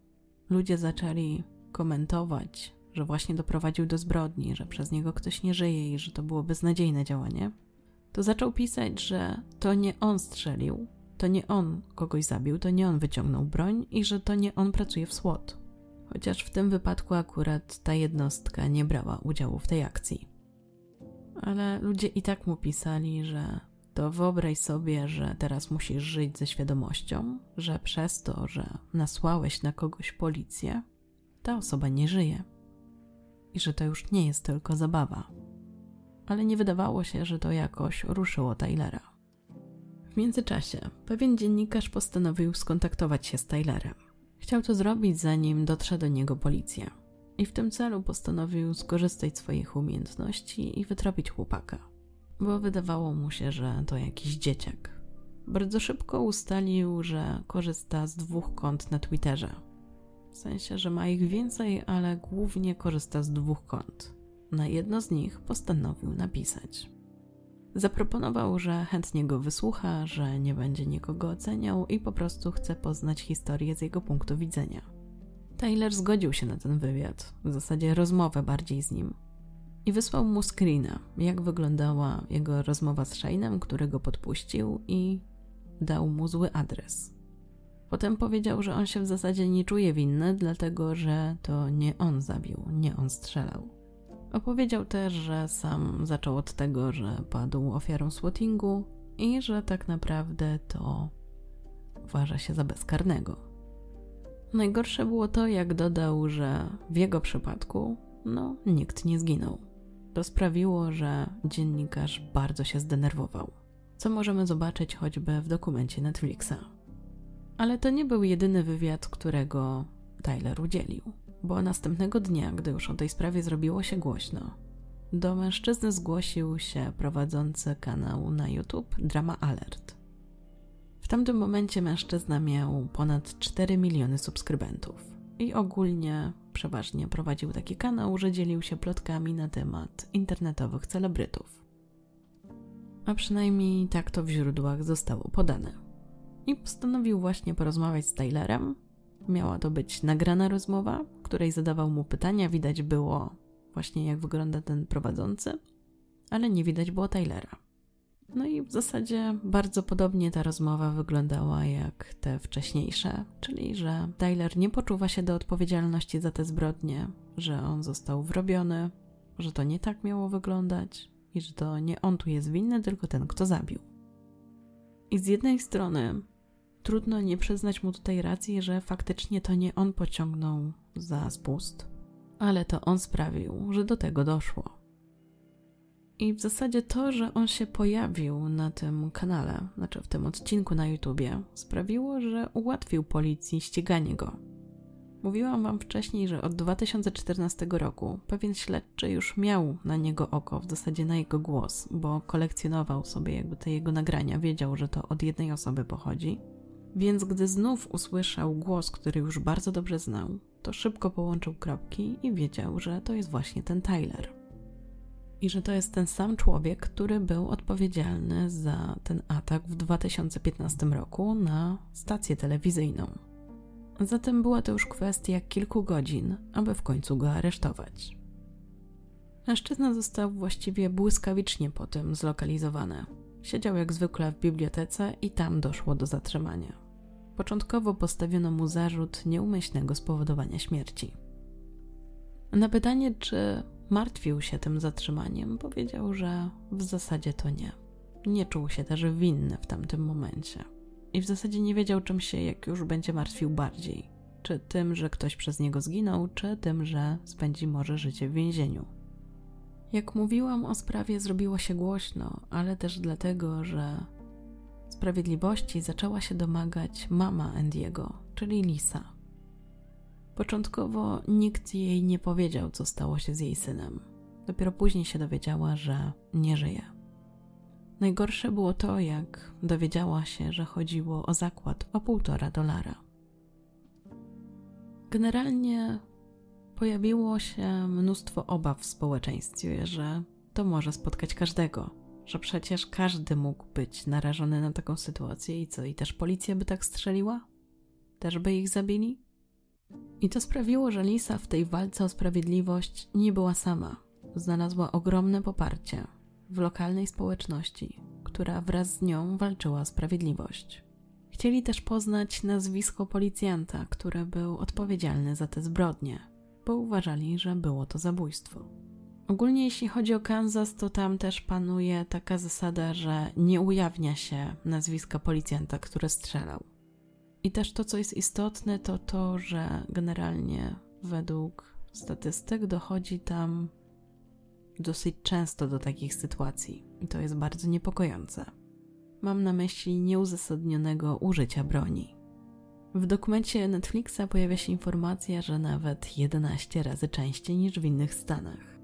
ludzie zaczęli komentować, że właśnie doprowadził do zbrodni, że przez niego ktoś nie żyje i że to było beznadziejne działanie, to zaczął pisać, że to nie on strzelił, to nie on kogoś zabił, to nie on wyciągnął broń i że to nie on pracuje w SWAT. Chociaż w tym wypadku akurat ta jednostka nie brała udziału w tej akcji. Ale ludzie i tak mu pisali, że to wyobraź sobie, że teraz musisz żyć ze świadomością, że przez to, że nasłałeś na kogoś policję, ta osoba nie żyje i że to już nie jest tylko zabawa. Ale nie wydawało się, że to jakoś ruszyło Tylera. W międzyczasie pewien dziennikarz postanowił skontaktować się z Tylerem. Chciał to zrobić, zanim dotrze do niego policja. I w tym celu postanowił skorzystać swoich umiejętności i wytropić chłopaka, bo wydawało mu się, że to jakiś dzieciak. Bardzo szybko ustalił, że korzysta z dwóch kont na Twitterze. W sensie, że ma ich więcej, ale głównie korzysta z dwóch kont. Na jedno z nich postanowił napisać. Zaproponował, że chętnie go wysłucha, że nie będzie nikogo oceniał i po prostu chce poznać historię z jego punktu widzenia. Taylor zgodził się na ten wywiad, w zasadzie rozmowę bardziej z nim. I wysłał mu screena, jak wyglądała jego rozmowa z Shane'em, który go podpuścił i dał mu zły adres. Potem powiedział, że on się w zasadzie nie czuje winny, dlatego że to nie on zabił, nie on strzelał. Opowiedział też, że sam zaczął od tego, że padł ofiarą swattingu i że tak naprawdę to uważa się za bezkarnego. Najgorsze było to, jak dodał, że w jego przypadku, no, nikt nie zginął. To sprawiło, że dziennikarz bardzo się zdenerwował, co możemy zobaczyć choćby w dokumencie Netflixa. Ale to nie był jedyny wywiad, którego Tyler udzielił bo następnego dnia, gdy już o tej sprawie zrobiło się głośno, do mężczyzny zgłosił się prowadzący kanał na YouTube Drama Alert. W tamtym momencie mężczyzna miał ponad 4 miliony subskrybentów i ogólnie przeważnie prowadził taki kanał, że dzielił się plotkami na temat internetowych celebrytów. A przynajmniej tak to w źródłach zostało podane. I postanowił właśnie porozmawiać z Tylerem, Miała to być nagrana rozmowa, której zadawał mu pytania. Widać było właśnie, jak wygląda ten prowadzący, ale nie widać było Tylera. No i w zasadzie bardzo podobnie ta rozmowa wyglądała jak te wcześniejsze, czyli że Tyler nie poczuwa się do odpowiedzialności za te zbrodnie, że on został wrobiony, że to nie tak miało wyglądać i że to nie on tu jest winny, tylko ten, kto zabił. I z jednej strony trudno nie przyznać mu tutaj racji, że faktycznie to nie on pociągnął za spust, ale to on sprawił, że do tego doszło. I w zasadzie to, że on się pojawił na tym kanale, znaczy w tym odcinku na YouTubie, sprawiło, że ułatwił policji ściganie go. Mówiłam wam wcześniej, że od 2014 roku pewien śledczy już miał na niego oko, w zasadzie na jego głos, bo kolekcjonował sobie jakby te jego nagrania, wiedział, że to od jednej osoby pochodzi więc gdy znów usłyszał głos, który już bardzo dobrze znał, to szybko połączył kropki i wiedział, że to jest właśnie ten Tyler. I że to jest ten sam człowiek, który był odpowiedzialny za ten atak w 2015 roku na stację telewizyjną. Zatem była to już kwestia kilku godzin, aby w końcu go aresztować. Mężczyzna został właściwie błyskawicznie po tym zlokalizowany. Siedział jak zwykle w bibliotece i tam doszło do zatrzymania. Początkowo postawiono mu zarzut nieumyślnego spowodowania śmierci. Na pytanie, czy martwił się tym zatrzymaniem, powiedział, że w zasadzie to nie. Nie czuł się też winny w tamtym momencie. I w zasadzie nie wiedział, czym się, jak już będzie martwił bardziej. Czy tym, że ktoś przez niego zginął, czy tym, że spędzi może życie w więzieniu. Jak mówiłam o sprawie, zrobiło się głośno, ale też dlatego, że sprawiedliwości zaczęła się domagać mama Andiego, czyli Lisa. Początkowo nikt jej nie powiedział, co stało się z jej synem. Dopiero później się dowiedziała, że nie żyje. Najgorsze było to, jak dowiedziała się, że chodziło o zakład o półtora dolara. Generalnie pojawiło się mnóstwo obaw w społeczeństwie, że to może spotkać każdego, że przecież każdy mógł być narażony na taką sytuację i co, i też policja by tak strzeliła? Też by ich zabili? I to sprawiło, że Lisa w tej walce o sprawiedliwość nie była sama. Znalazła ogromne poparcie w lokalnej społeczności, która wraz z nią walczyła o sprawiedliwość. Chcieli też poznać nazwisko policjanta, który był odpowiedzialny za te zbrodnie, bo uważali, że było to zabójstwo. Ogólnie jeśli chodzi o Kansas, to tam też panuje taka zasada, że nie ujawnia się nazwiska policjanta, który strzelał. I też to, co jest istotne, to to, że generalnie według statystyk dochodzi tam dosyć często do takich sytuacji. I to jest bardzo niepokojące. Mam na myśli nieuzasadnionego użycia broni. W dokumencie Netflixa pojawia się informacja, że nawet 11 razy częściej niż w innych stanach.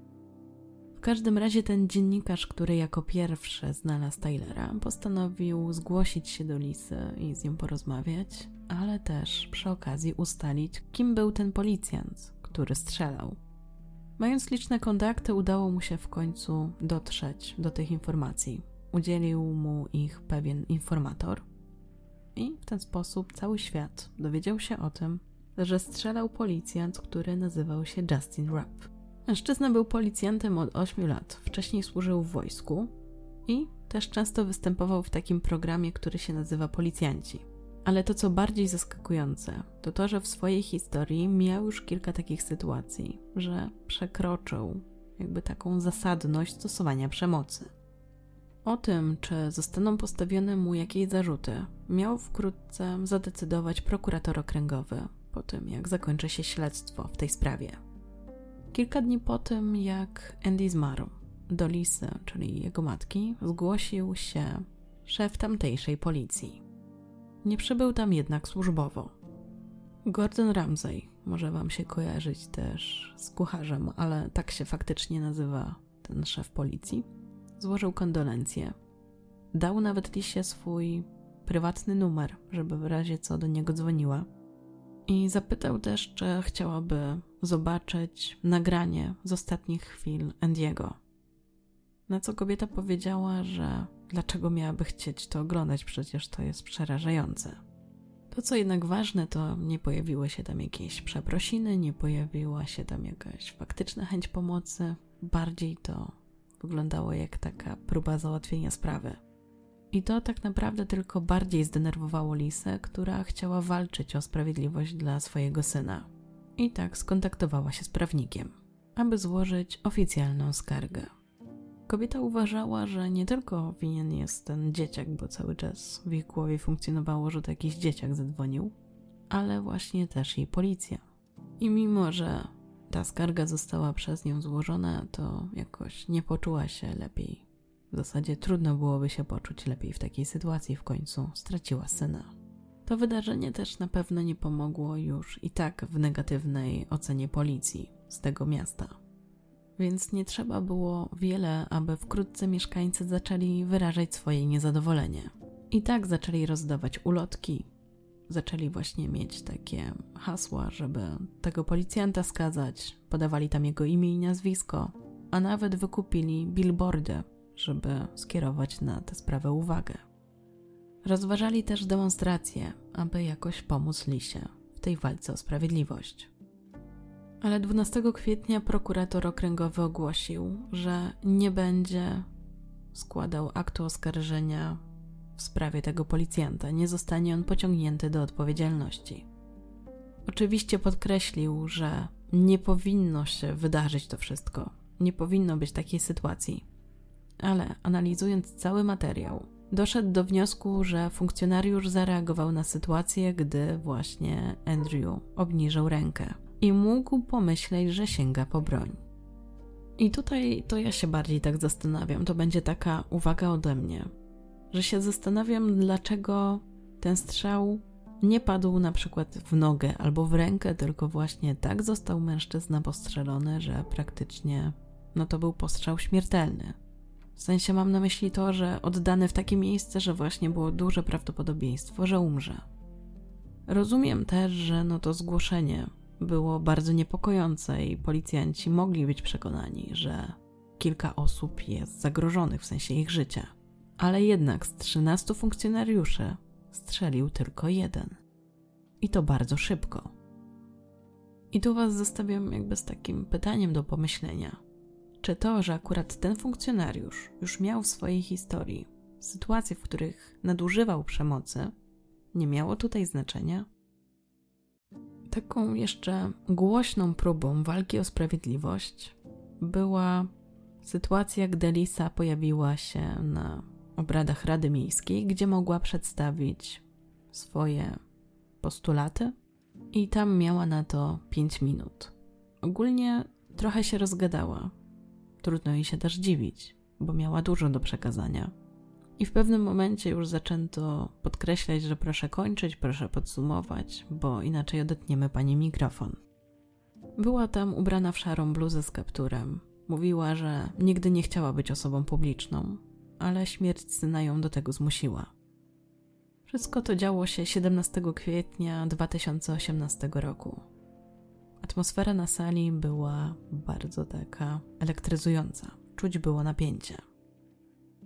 Każdym razie ten dziennikarz, który jako pierwszy znalazł Tylera, postanowił zgłosić się do Lisy i z nią porozmawiać, ale też przy okazji ustalić, kim był ten policjant, który strzelał. Mając liczne kontakty, udało mu się w końcu dotrzeć do tych informacji. Udzielił mu ich pewien informator, i w ten sposób cały świat dowiedział się o tym, że strzelał policjant, który nazywał się Justin Rapp. Mężczyzna był policjantem od 8 lat, wcześniej służył w wojsku i też często występował w takim programie, który się nazywa Policjanci. Ale to, co bardziej zaskakujące, to to, że w swojej historii miał już kilka takich sytuacji, że przekroczył jakby taką zasadność stosowania przemocy. O tym, czy zostaną postawione mu jakieś zarzuty, miał wkrótce zadecydować prokurator okręgowy po tym, jak zakończy się śledztwo w tej sprawie. Kilka dni po tym, jak Andy zmarł, do Lisy, czyli jego matki, zgłosił się szef tamtejszej policji. Nie przybył tam jednak służbowo. Gordon Ramsay może wam się kojarzyć też z kucharzem, ale tak się faktycznie nazywa ten szef policji złożył kondolencje. Dał nawet Lisie swój prywatny numer, żeby w razie co do niego dzwoniła. I zapytał też, czy chciałaby zobaczyć nagranie z ostatnich chwil Andiego. Na co kobieta powiedziała, że dlaczego miałaby chcieć to oglądać, przecież to jest przerażające. To, co jednak ważne, to nie pojawiły się tam jakieś przeprosiny, nie pojawiła się tam jakaś faktyczna chęć pomocy, bardziej to wyglądało jak taka próba załatwienia sprawy. I to tak naprawdę tylko bardziej zdenerwowało Lisę, która chciała walczyć o sprawiedliwość dla swojego syna. I tak skontaktowała się z prawnikiem, aby złożyć oficjalną skargę. Kobieta uważała, że nie tylko winien jest ten dzieciak, bo cały czas w ich głowie funkcjonowało, że to jakiś dzieciak zadzwonił, ale właśnie też jej policja. I mimo, że ta skarga została przez nią złożona, to jakoś nie poczuła się lepiej. W zasadzie trudno byłoby się poczuć lepiej w takiej sytuacji, w końcu straciła syna. To wydarzenie też na pewno nie pomogło już i tak w negatywnej ocenie policji z tego miasta. Więc nie trzeba było wiele, aby wkrótce mieszkańcy zaczęli wyrażać swoje niezadowolenie. I tak zaczęli rozdawać ulotki, zaczęli właśnie mieć takie hasła, żeby tego policjanta skazać. Podawali tam jego imię i nazwisko, a nawet wykupili billboardy, żeby skierować na tę sprawę uwagę. Rozważali też demonstracje, aby jakoś pomóc Lisie w tej walce o sprawiedliwość. Ale 12 kwietnia prokurator okręgowy ogłosił, że nie będzie składał aktu oskarżenia w sprawie tego policjanta, nie zostanie on pociągnięty do odpowiedzialności. Oczywiście podkreślił, że nie powinno się wydarzyć to wszystko. Nie powinno być takiej sytuacji. Ale analizując cały materiał, doszedł do wniosku, że funkcjonariusz zareagował na sytuację, gdy właśnie Andrew obniżył rękę i mógł pomyśleć, że sięga po broń. I tutaj to ja się bardziej tak zastanawiam, to będzie taka uwaga ode mnie, że się zastanawiam, dlaczego ten strzał nie padł na przykład w nogę albo w rękę, tylko właśnie tak został mężczyzna postrzelony, że praktycznie no to był postrzał śmiertelny. W sensie mam na myśli to, że oddany w takie miejsce, że właśnie było duże prawdopodobieństwo, że umrze. Rozumiem też, że no to zgłoszenie było bardzo niepokojące i policjanci mogli być przekonani, że kilka osób jest zagrożonych w sensie ich życia. Ale jednak z 13 funkcjonariuszy strzelił tylko jeden. I to bardzo szybko. I tu Was zostawiam jakby z takim pytaniem do pomyślenia. Czy to, że akurat ten funkcjonariusz już miał w swojej historii sytuacje, w których nadużywał przemocy, nie miało tutaj znaczenia? Taką jeszcze głośną próbą walki o sprawiedliwość była sytuacja, gdy Lisa pojawiła się na obradach Rady Miejskiej, gdzie mogła przedstawić swoje postulaty i tam miała na to 5 minut. Ogólnie trochę się rozgadała. Trudno jej się też dziwić, bo miała dużo do przekazania. I w pewnym momencie już zaczęto podkreślać, że proszę kończyć, proszę podsumować, bo inaczej odetniemy pani mikrofon. Była tam ubrana w szarą bluzę z kapturem. Mówiła, że nigdy nie chciała być osobą publiczną, ale śmierć syna ją do tego zmusiła. Wszystko to działo się 17 kwietnia 2018 roku. Atmosfera na sali była bardzo taka elektryzująca. Czuć było napięcie.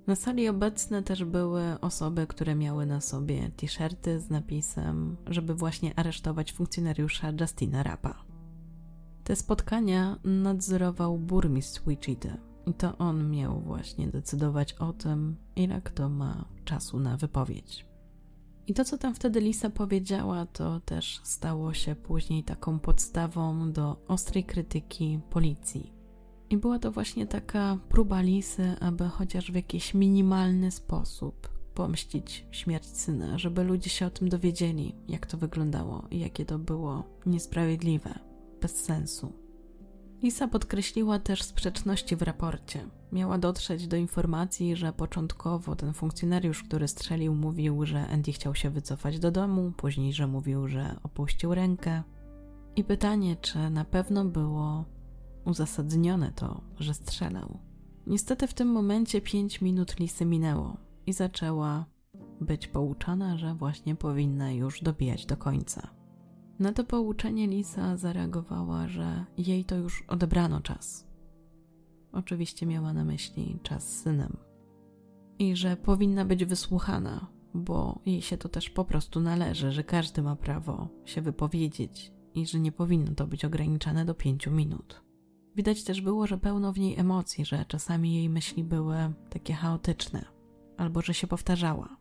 Na sali obecne też były osoby, które miały na sobie t-shirty z napisem, żeby właśnie aresztować funkcjonariusza Justina Rapa. Te spotkania nadzorował burmistrz Wichita i to on miał właśnie decydować o tym, ile kto ma czasu na wypowiedź. I to, co tam wtedy Lisa powiedziała, to też stało się później taką podstawą do ostrej krytyki policji. I była to właśnie taka próba Lisy, aby chociaż w jakiś minimalny sposób pomścić śmierć syna, żeby ludzie się o tym dowiedzieli, jak to wyglądało i jakie to było niesprawiedliwe, bez sensu. Lisa podkreśliła też sprzeczności w raporcie. Miała dotrzeć do informacji, że początkowo ten funkcjonariusz, który strzelił, mówił, że Andy chciał się wycofać do domu, później, że mówił, że opuścił rękę. I pytanie, czy na pewno było uzasadnione to, że strzelał. Niestety w tym momencie pięć minut Lisy minęło i zaczęła być pouczana, że właśnie powinna już dobijać do końca. Na to pouczenie Lisa zareagowała, że jej to już odebrano czas. Oczywiście miała na myśli czas z synem. I że powinna być wysłuchana, bo jej się to też po prostu należy, że każdy ma prawo się wypowiedzieć i że nie powinno to być ograniczane do pięciu minut. Widać też było, że pełno w niej emocji, że czasami jej myśli były takie chaotyczne, albo że się powtarzała.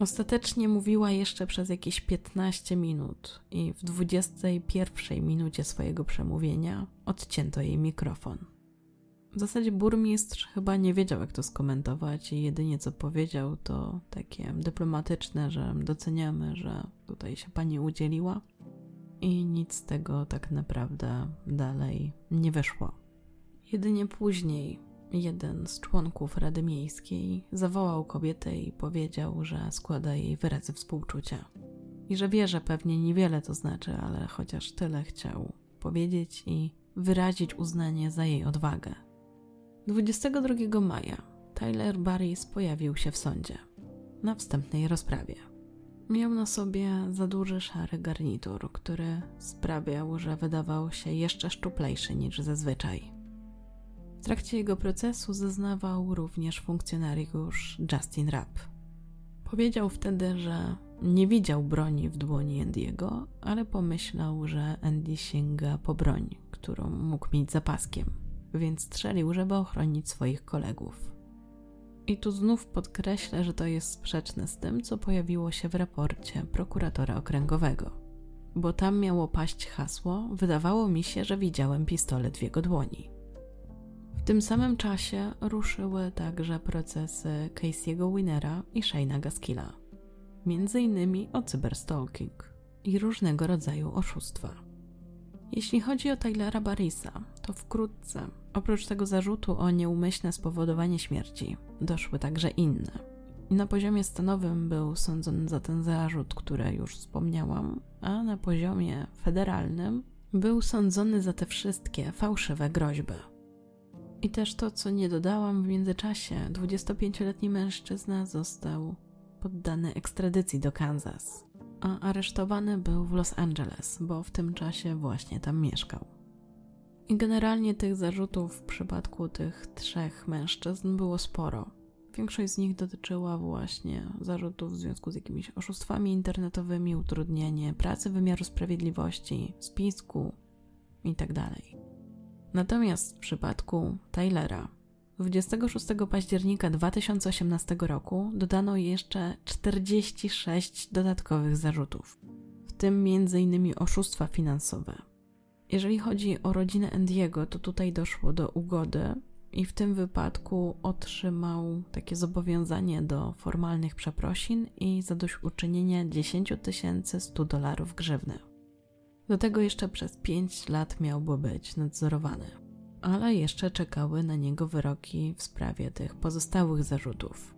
Ostatecznie mówiła jeszcze przez jakieś 15 minut i w 21 minucie swojego przemówienia odcięto jej mikrofon. W zasadzie burmistrz chyba nie wiedział, jak to skomentować, i jedynie co powiedział, to takie dyplomatyczne, że doceniamy, że tutaj się pani udzieliła, i nic z tego tak naprawdę dalej nie wyszło. Jedynie później jeden z członków Rady Miejskiej zawołał kobietę i powiedział, że składa jej wyrazy współczucia. I że wie, że pewnie niewiele to znaczy, ale chociaż tyle chciał powiedzieć i wyrazić uznanie za jej odwagę. 22 maja Tyler Barris pojawił się w sądzie na wstępnej rozprawie. Miał na sobie za duży szary garnitur, który sprawiał, że wydawał się jeszcze szczuplejszy niż zazwyczaj. W trakcie jego procesu zeznawał również funkcjonariusz Justin Rapp. Powiedział wtedy, że nie widział broni w dłoni Andiego, ale pomyślał, że Andy sięga po broń, którą mógł mieć za paskiem, więc strzelił, żeby ochronić swoich kolegów. I tu znów podkreślę, że to jest sprzeczne z tym, co pojawiło się w raporcie prokuratora okręgowego. bo tam miało paść hasło: Wydawało mi się, że widziałem pistolet w jego dłoni. W tym samym czasie ruszyły także procesy Casey'ego Winnera i Shane'a Gaskilla, między innymi o cyberstalking i różnego rodzaju oszustwa. Jeśli chodzi o Taylora Barrisa, to wkrótce, oprócz tego zarzutu o nieumyślne spowodowanie śmierci, doszły także inne. Na poziomie stanowym był sądzony za ten zarzut, który już wspomniałam, a na poziomie federalnym był sądzony za te wszystkie fałszywe groźby. I też to, co nie dodałam w międzyczasie, 25-letni mężczyzna został poddany ekstradycji do Kansas, a aresztowany był w Los Angeles, bo w tym czasie właśnie tam mieszkał. I generalnie tych zarzutów w przypadku tych trzech mężczyzn było sporo. Większość z nich dotyczyła właśnie zarzutów w związku z jakimiś oszustwami internetowymi, utrudnienie pracy wymiaru sprawiedliwości, spisku itd. Natomiast w przypadku Taylora 26 października 2018 roku dodano jeszcze 46 dodatkowych zarzutów, w tym m.in. oszustwa finansowe. Jeżeli chodzi o rodzinę Andiego, to tutaj doszło do ugody i w tym wypadku otrzymał takie zobowiązanie do formalnych przeprosin i zadośćuczynienia 10 100 dolarów grzywny. Do tego jeszcze przez 5 lat miałby być nadzorowany, ale jeszcze czekały na niego wyroki w sprawie tych pozostałych zarzutów.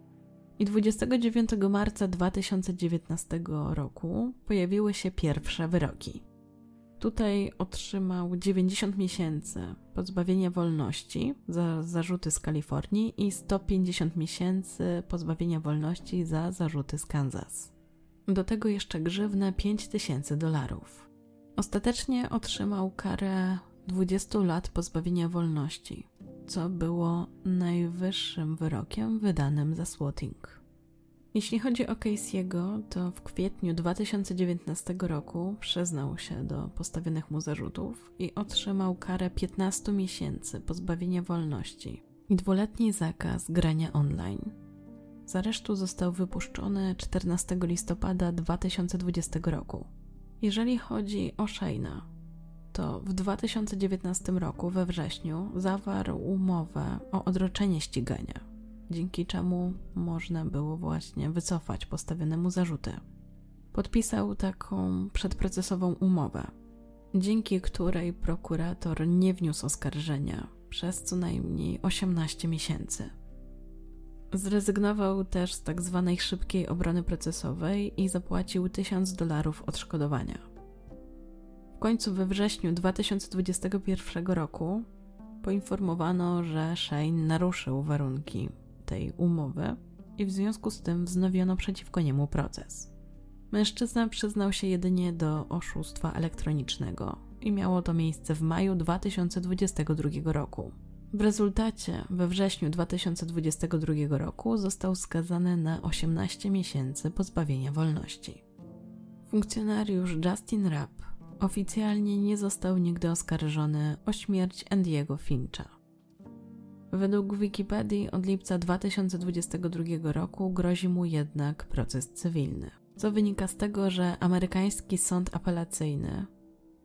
I 29 marca 2019 roku pojawiły się pierwsze wyroki. Tutaj otrzymał 90 miesięcy pozbawienia wolności za zarzuty z Kalifornii i 150 miesięcy pozbawienia wolności za zarzuty z Kansas. Do tego jeszcze grzywne 5000 dolarów. Ostatecznie otrzymał karę 20 lat pozbawienia wolności, co było najwyższym wyrokiem wydanym za swatting. Jeśli chodzi o Casey'ego, to w kwietniu 2019 roku przyznał się do postawionych mu zarzutów i otrzymał karę 15 miesięcy pozbawienia wolności i dwuletni zakaz grania online. Z aresztu został wypuszczony 14 listopada 2020 roku. Jeżeli chodzi o Shane'a, to w 2019 roku we wrześniu zawarł umowę o odroczenie ścigania dzięki czemu można było właśnie wycofać postawione mu zarzuty. Podpisał taką przedprocesową umowę, dzięki której prokurator nie wniósł oskarżenia przez co najmniej 18 miesięcy. Zrezygnował też z tak zwanej szybkiej obrony procesowej i zapłacił 1000 dolarów odszkodowania. W końcu we wrześniu 2021 roku poinformowano, że Shane naruszył warunki tej umowy i w związku z tym wznowiono przeciwko niemu proces. Mężczyzna przyznał się jedynie do oszustwa elektronicznego i miało to miejsce w maju 2022 roku. W rezultacie we wrześniu 2022 roku został skazany na 18 miesięcy pozbawienia wolności. Funkcjonariusz Justin Rapp oficjalnie nie został nigdy oskarżony o śmierć Andiego Fincha. Według Wikipedii od lipca 2022 roku grozi mu jednak proces cywilny, co wynika z tego, że amerykański sąd apelacyjny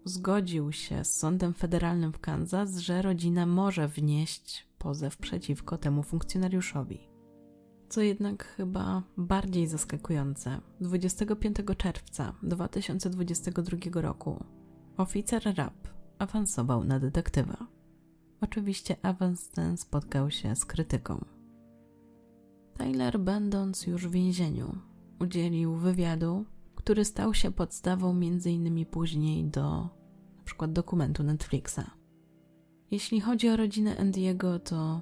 zgodził się z sądem federalnym w Kansas, że rodzina może wnieść pozew przeciwko temu funkcjonariuszowi. Co jednak chyba bardziej zaskakujące, 25 czerwca 2022 roku oficer Rapp awansował na detektywa. Oczywiście awans ten spotkał się z krytyką. Tyler, będąc już w więzieniu, udzielił wywiadu, który stał się podstawą m.in. później do np. dokumentu Netflixa. Jeśli chodzi o rodzinę Andiego, to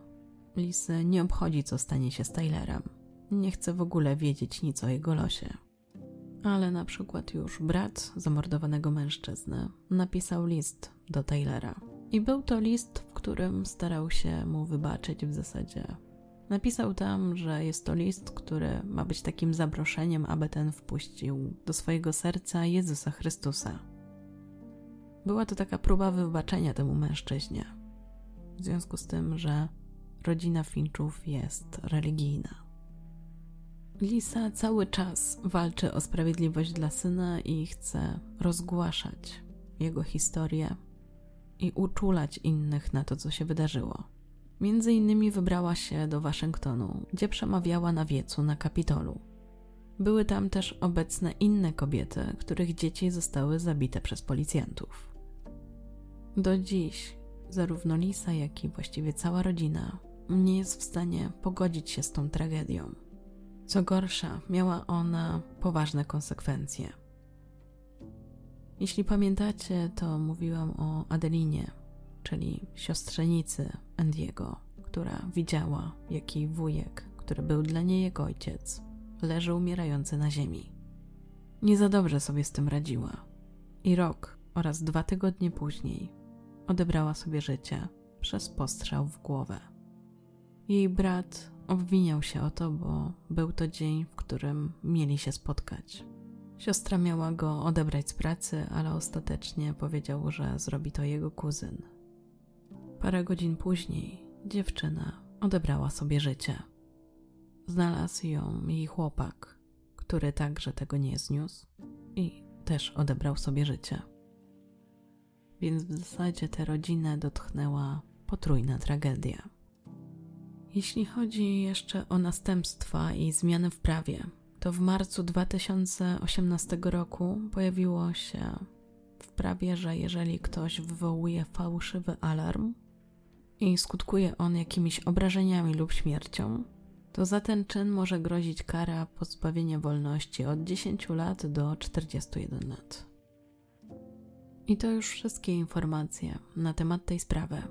Lisy nie obchodzi, co stanie się z Tylerem. Nie chce w ogóle wiedzieć nic o jego losie. Ale na przykład już brat zamordowanego mężczyzny napisał list do Taylera i był to list, w którym starał się mu wybaczyć w zasadzie. Napisał tam, że jest to list, który ma być takim zaproszeniem, aby ten wpuścił do swojego serca Jezusa Chrystusa. Była to taka próba wybaczenia temu mężczyźnie, w związku z tym, że rodzina Finchów jest religijna. Lisa cały czas walczy o sprawiedliwość dla syna i chce rozgłaszać jego historię i uczulać innych na to, co się wydarzyło. Między innymi wybrała się do Waszyngtonu, gdzie przemawiała na wiecu na Kapitolu. Były tam też obecne inne kobiety, których dzieci zostały zabite przez policjantów. Do dziś zarówno Lisa, jak i właściwie cała rodzina nie jest w stanie pogodzić się z tą tragedią. Co gorsza, miała ona poważne konsekwencje. Jeśli pamiętacie, to mówiłam o Adelinie, czyli siostrzenicy Andiego, która widziała, jak jej wujek, który był dla niej jego ojciec, leży umierający na ziemi. Nie za dobrze sobie z tym radziła. I rok oraz dwa tygodnie później odebrała sobie życie przez postrzał w głowę. Jej brat obwiniał się o to, bo był to dzień, w którym mieli się spotkać. Siostra miała go odebrać z pracy, ale ostatecznie powiedział, że zrobi to jego kuzyn. Parę godzin później dziewczyna odebrała sobie życie. Znalazł ją jej chłopak, który także tego nie zniósł i też odebrał sobie życie. Więc w zasadzie tę rodzinę dotknęła potrójna tragedia. Jeśli chodzi jeszcze o następstwa i zmiany w prawie, to w marcu 2018 roku pojawiło się w prawie, że jeżeli ktoś wywołuje fałszywy alarm i skutkuje on jakimiś obrażeniami lub śmiercią, to za ten czyn może grozić kara pozbawienia wolności od 10 lat do 41 lat. I to już wszystkie informacje na temat tej sprawy.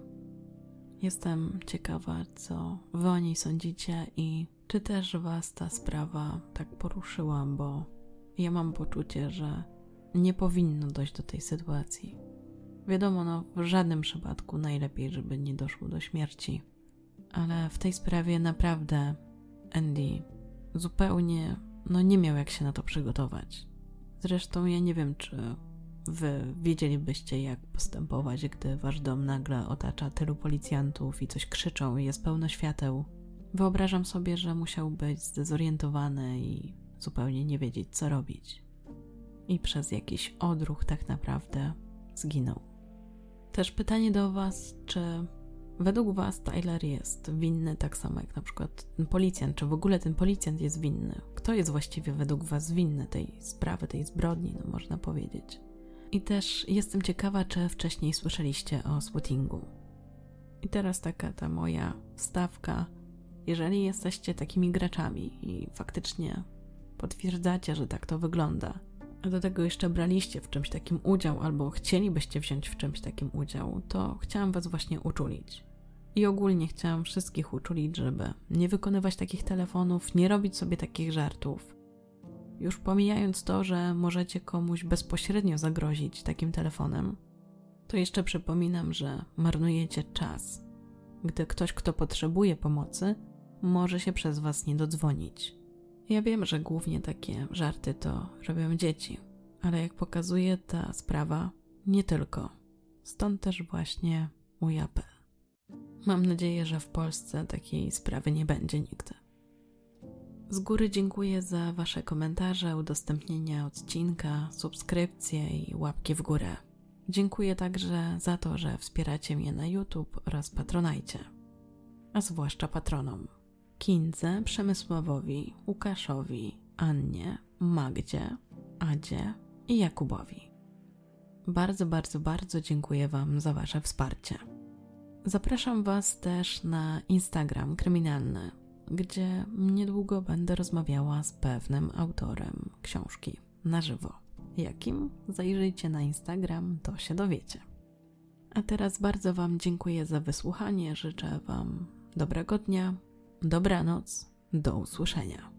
Jestem ciekawa, co wy o niej sądzicie i czy też was ta sprawa tak poruszyła, bo ja mam poczucie, że nie powinno dojść do tej sytuacji. Wiadomo, no w żadnym przypadku najlepiej, żeby nie doszło do śmierci. Ale w tej sprawie naprawdę Andy zupełnie no nie miał jak się na to przygotować. Zresztą ja nie wiem, czy wy wiedzielibyście, jak postępować, gdy wasz dom nagle otacza tylu policjantów i coś krzyczą i jest pełno świateł. Wyobrażam sobie, że musiał być zdezorientowany i zupełnie nie wiedzieć, co robić. I przez jakiś odruch tak naprawdę zginął. Też pytanie do Was, czy według Was Tyler jest winny tak samo jak na przykład ten policjant, czy w ogóle ten policjant jest winny? Kto jest właściwie według Was winny tej sprawy, tej zbrodni, no można powiedzieć? I też jestem ciekawa, czy wcześniej słyszeliście o swootingu. I teraz taka ta moja wstawka. Jeżeli jesteście takimi graczami i faktycznie potwierdzacie, że tak to wygląda, a do tego jeszcze braliście w czymś takim udział albo chcielibyście wziąć w czymś takim udział, to chciałam Was właśnie uczulić. I ogólnie chciałam wszystkich uczulić, żeby nie wykonywać takich telefonów, nie robić sobie takich żartów, już pomijając to, że możecie komuś bezpośrednio zagrozić takim telefonem, to jeszcze przypominam, że marnujecie czas, gdy ktoś, kto potrzebuje pomocy, może się przez Was nie dodzwonić. Ja wiem, że głównie takie żarty to robią dzieci, ale jak pokazuje ta sprawa, nie tylko. Stąd też właśnie mój apel. Mam nadzieję, że w Polsce takiej sprawy nie będzie nigdy. Z góry dziękuję za Wasze komentarze, udostępnienia odcinka, subskrypcje i łapki w górę. Dziękuję także za to, że wspieracie mnie na YouTube oraz Patronajcie, a zwłaszcza patronom. Kindze, Przemysławowi, Łukaszowi, Annie, Magdzie, Adzie i Jakubowi. Bardzo, bardzo, bardzo dziękuję Wam za Wasze wsparcie. Zapraszam Was też na Instagram kryminalny gdzie niedługo będę rozmawiała z pewnym autorem książki na żywo. Jakim? Zajrzyjcie na Instagram, to się dowiecie. A teraz bardzo Wam dziękuję za wysłuchanie. Życzę Wam dobrego dnia, dobranoc, do usłyszenia.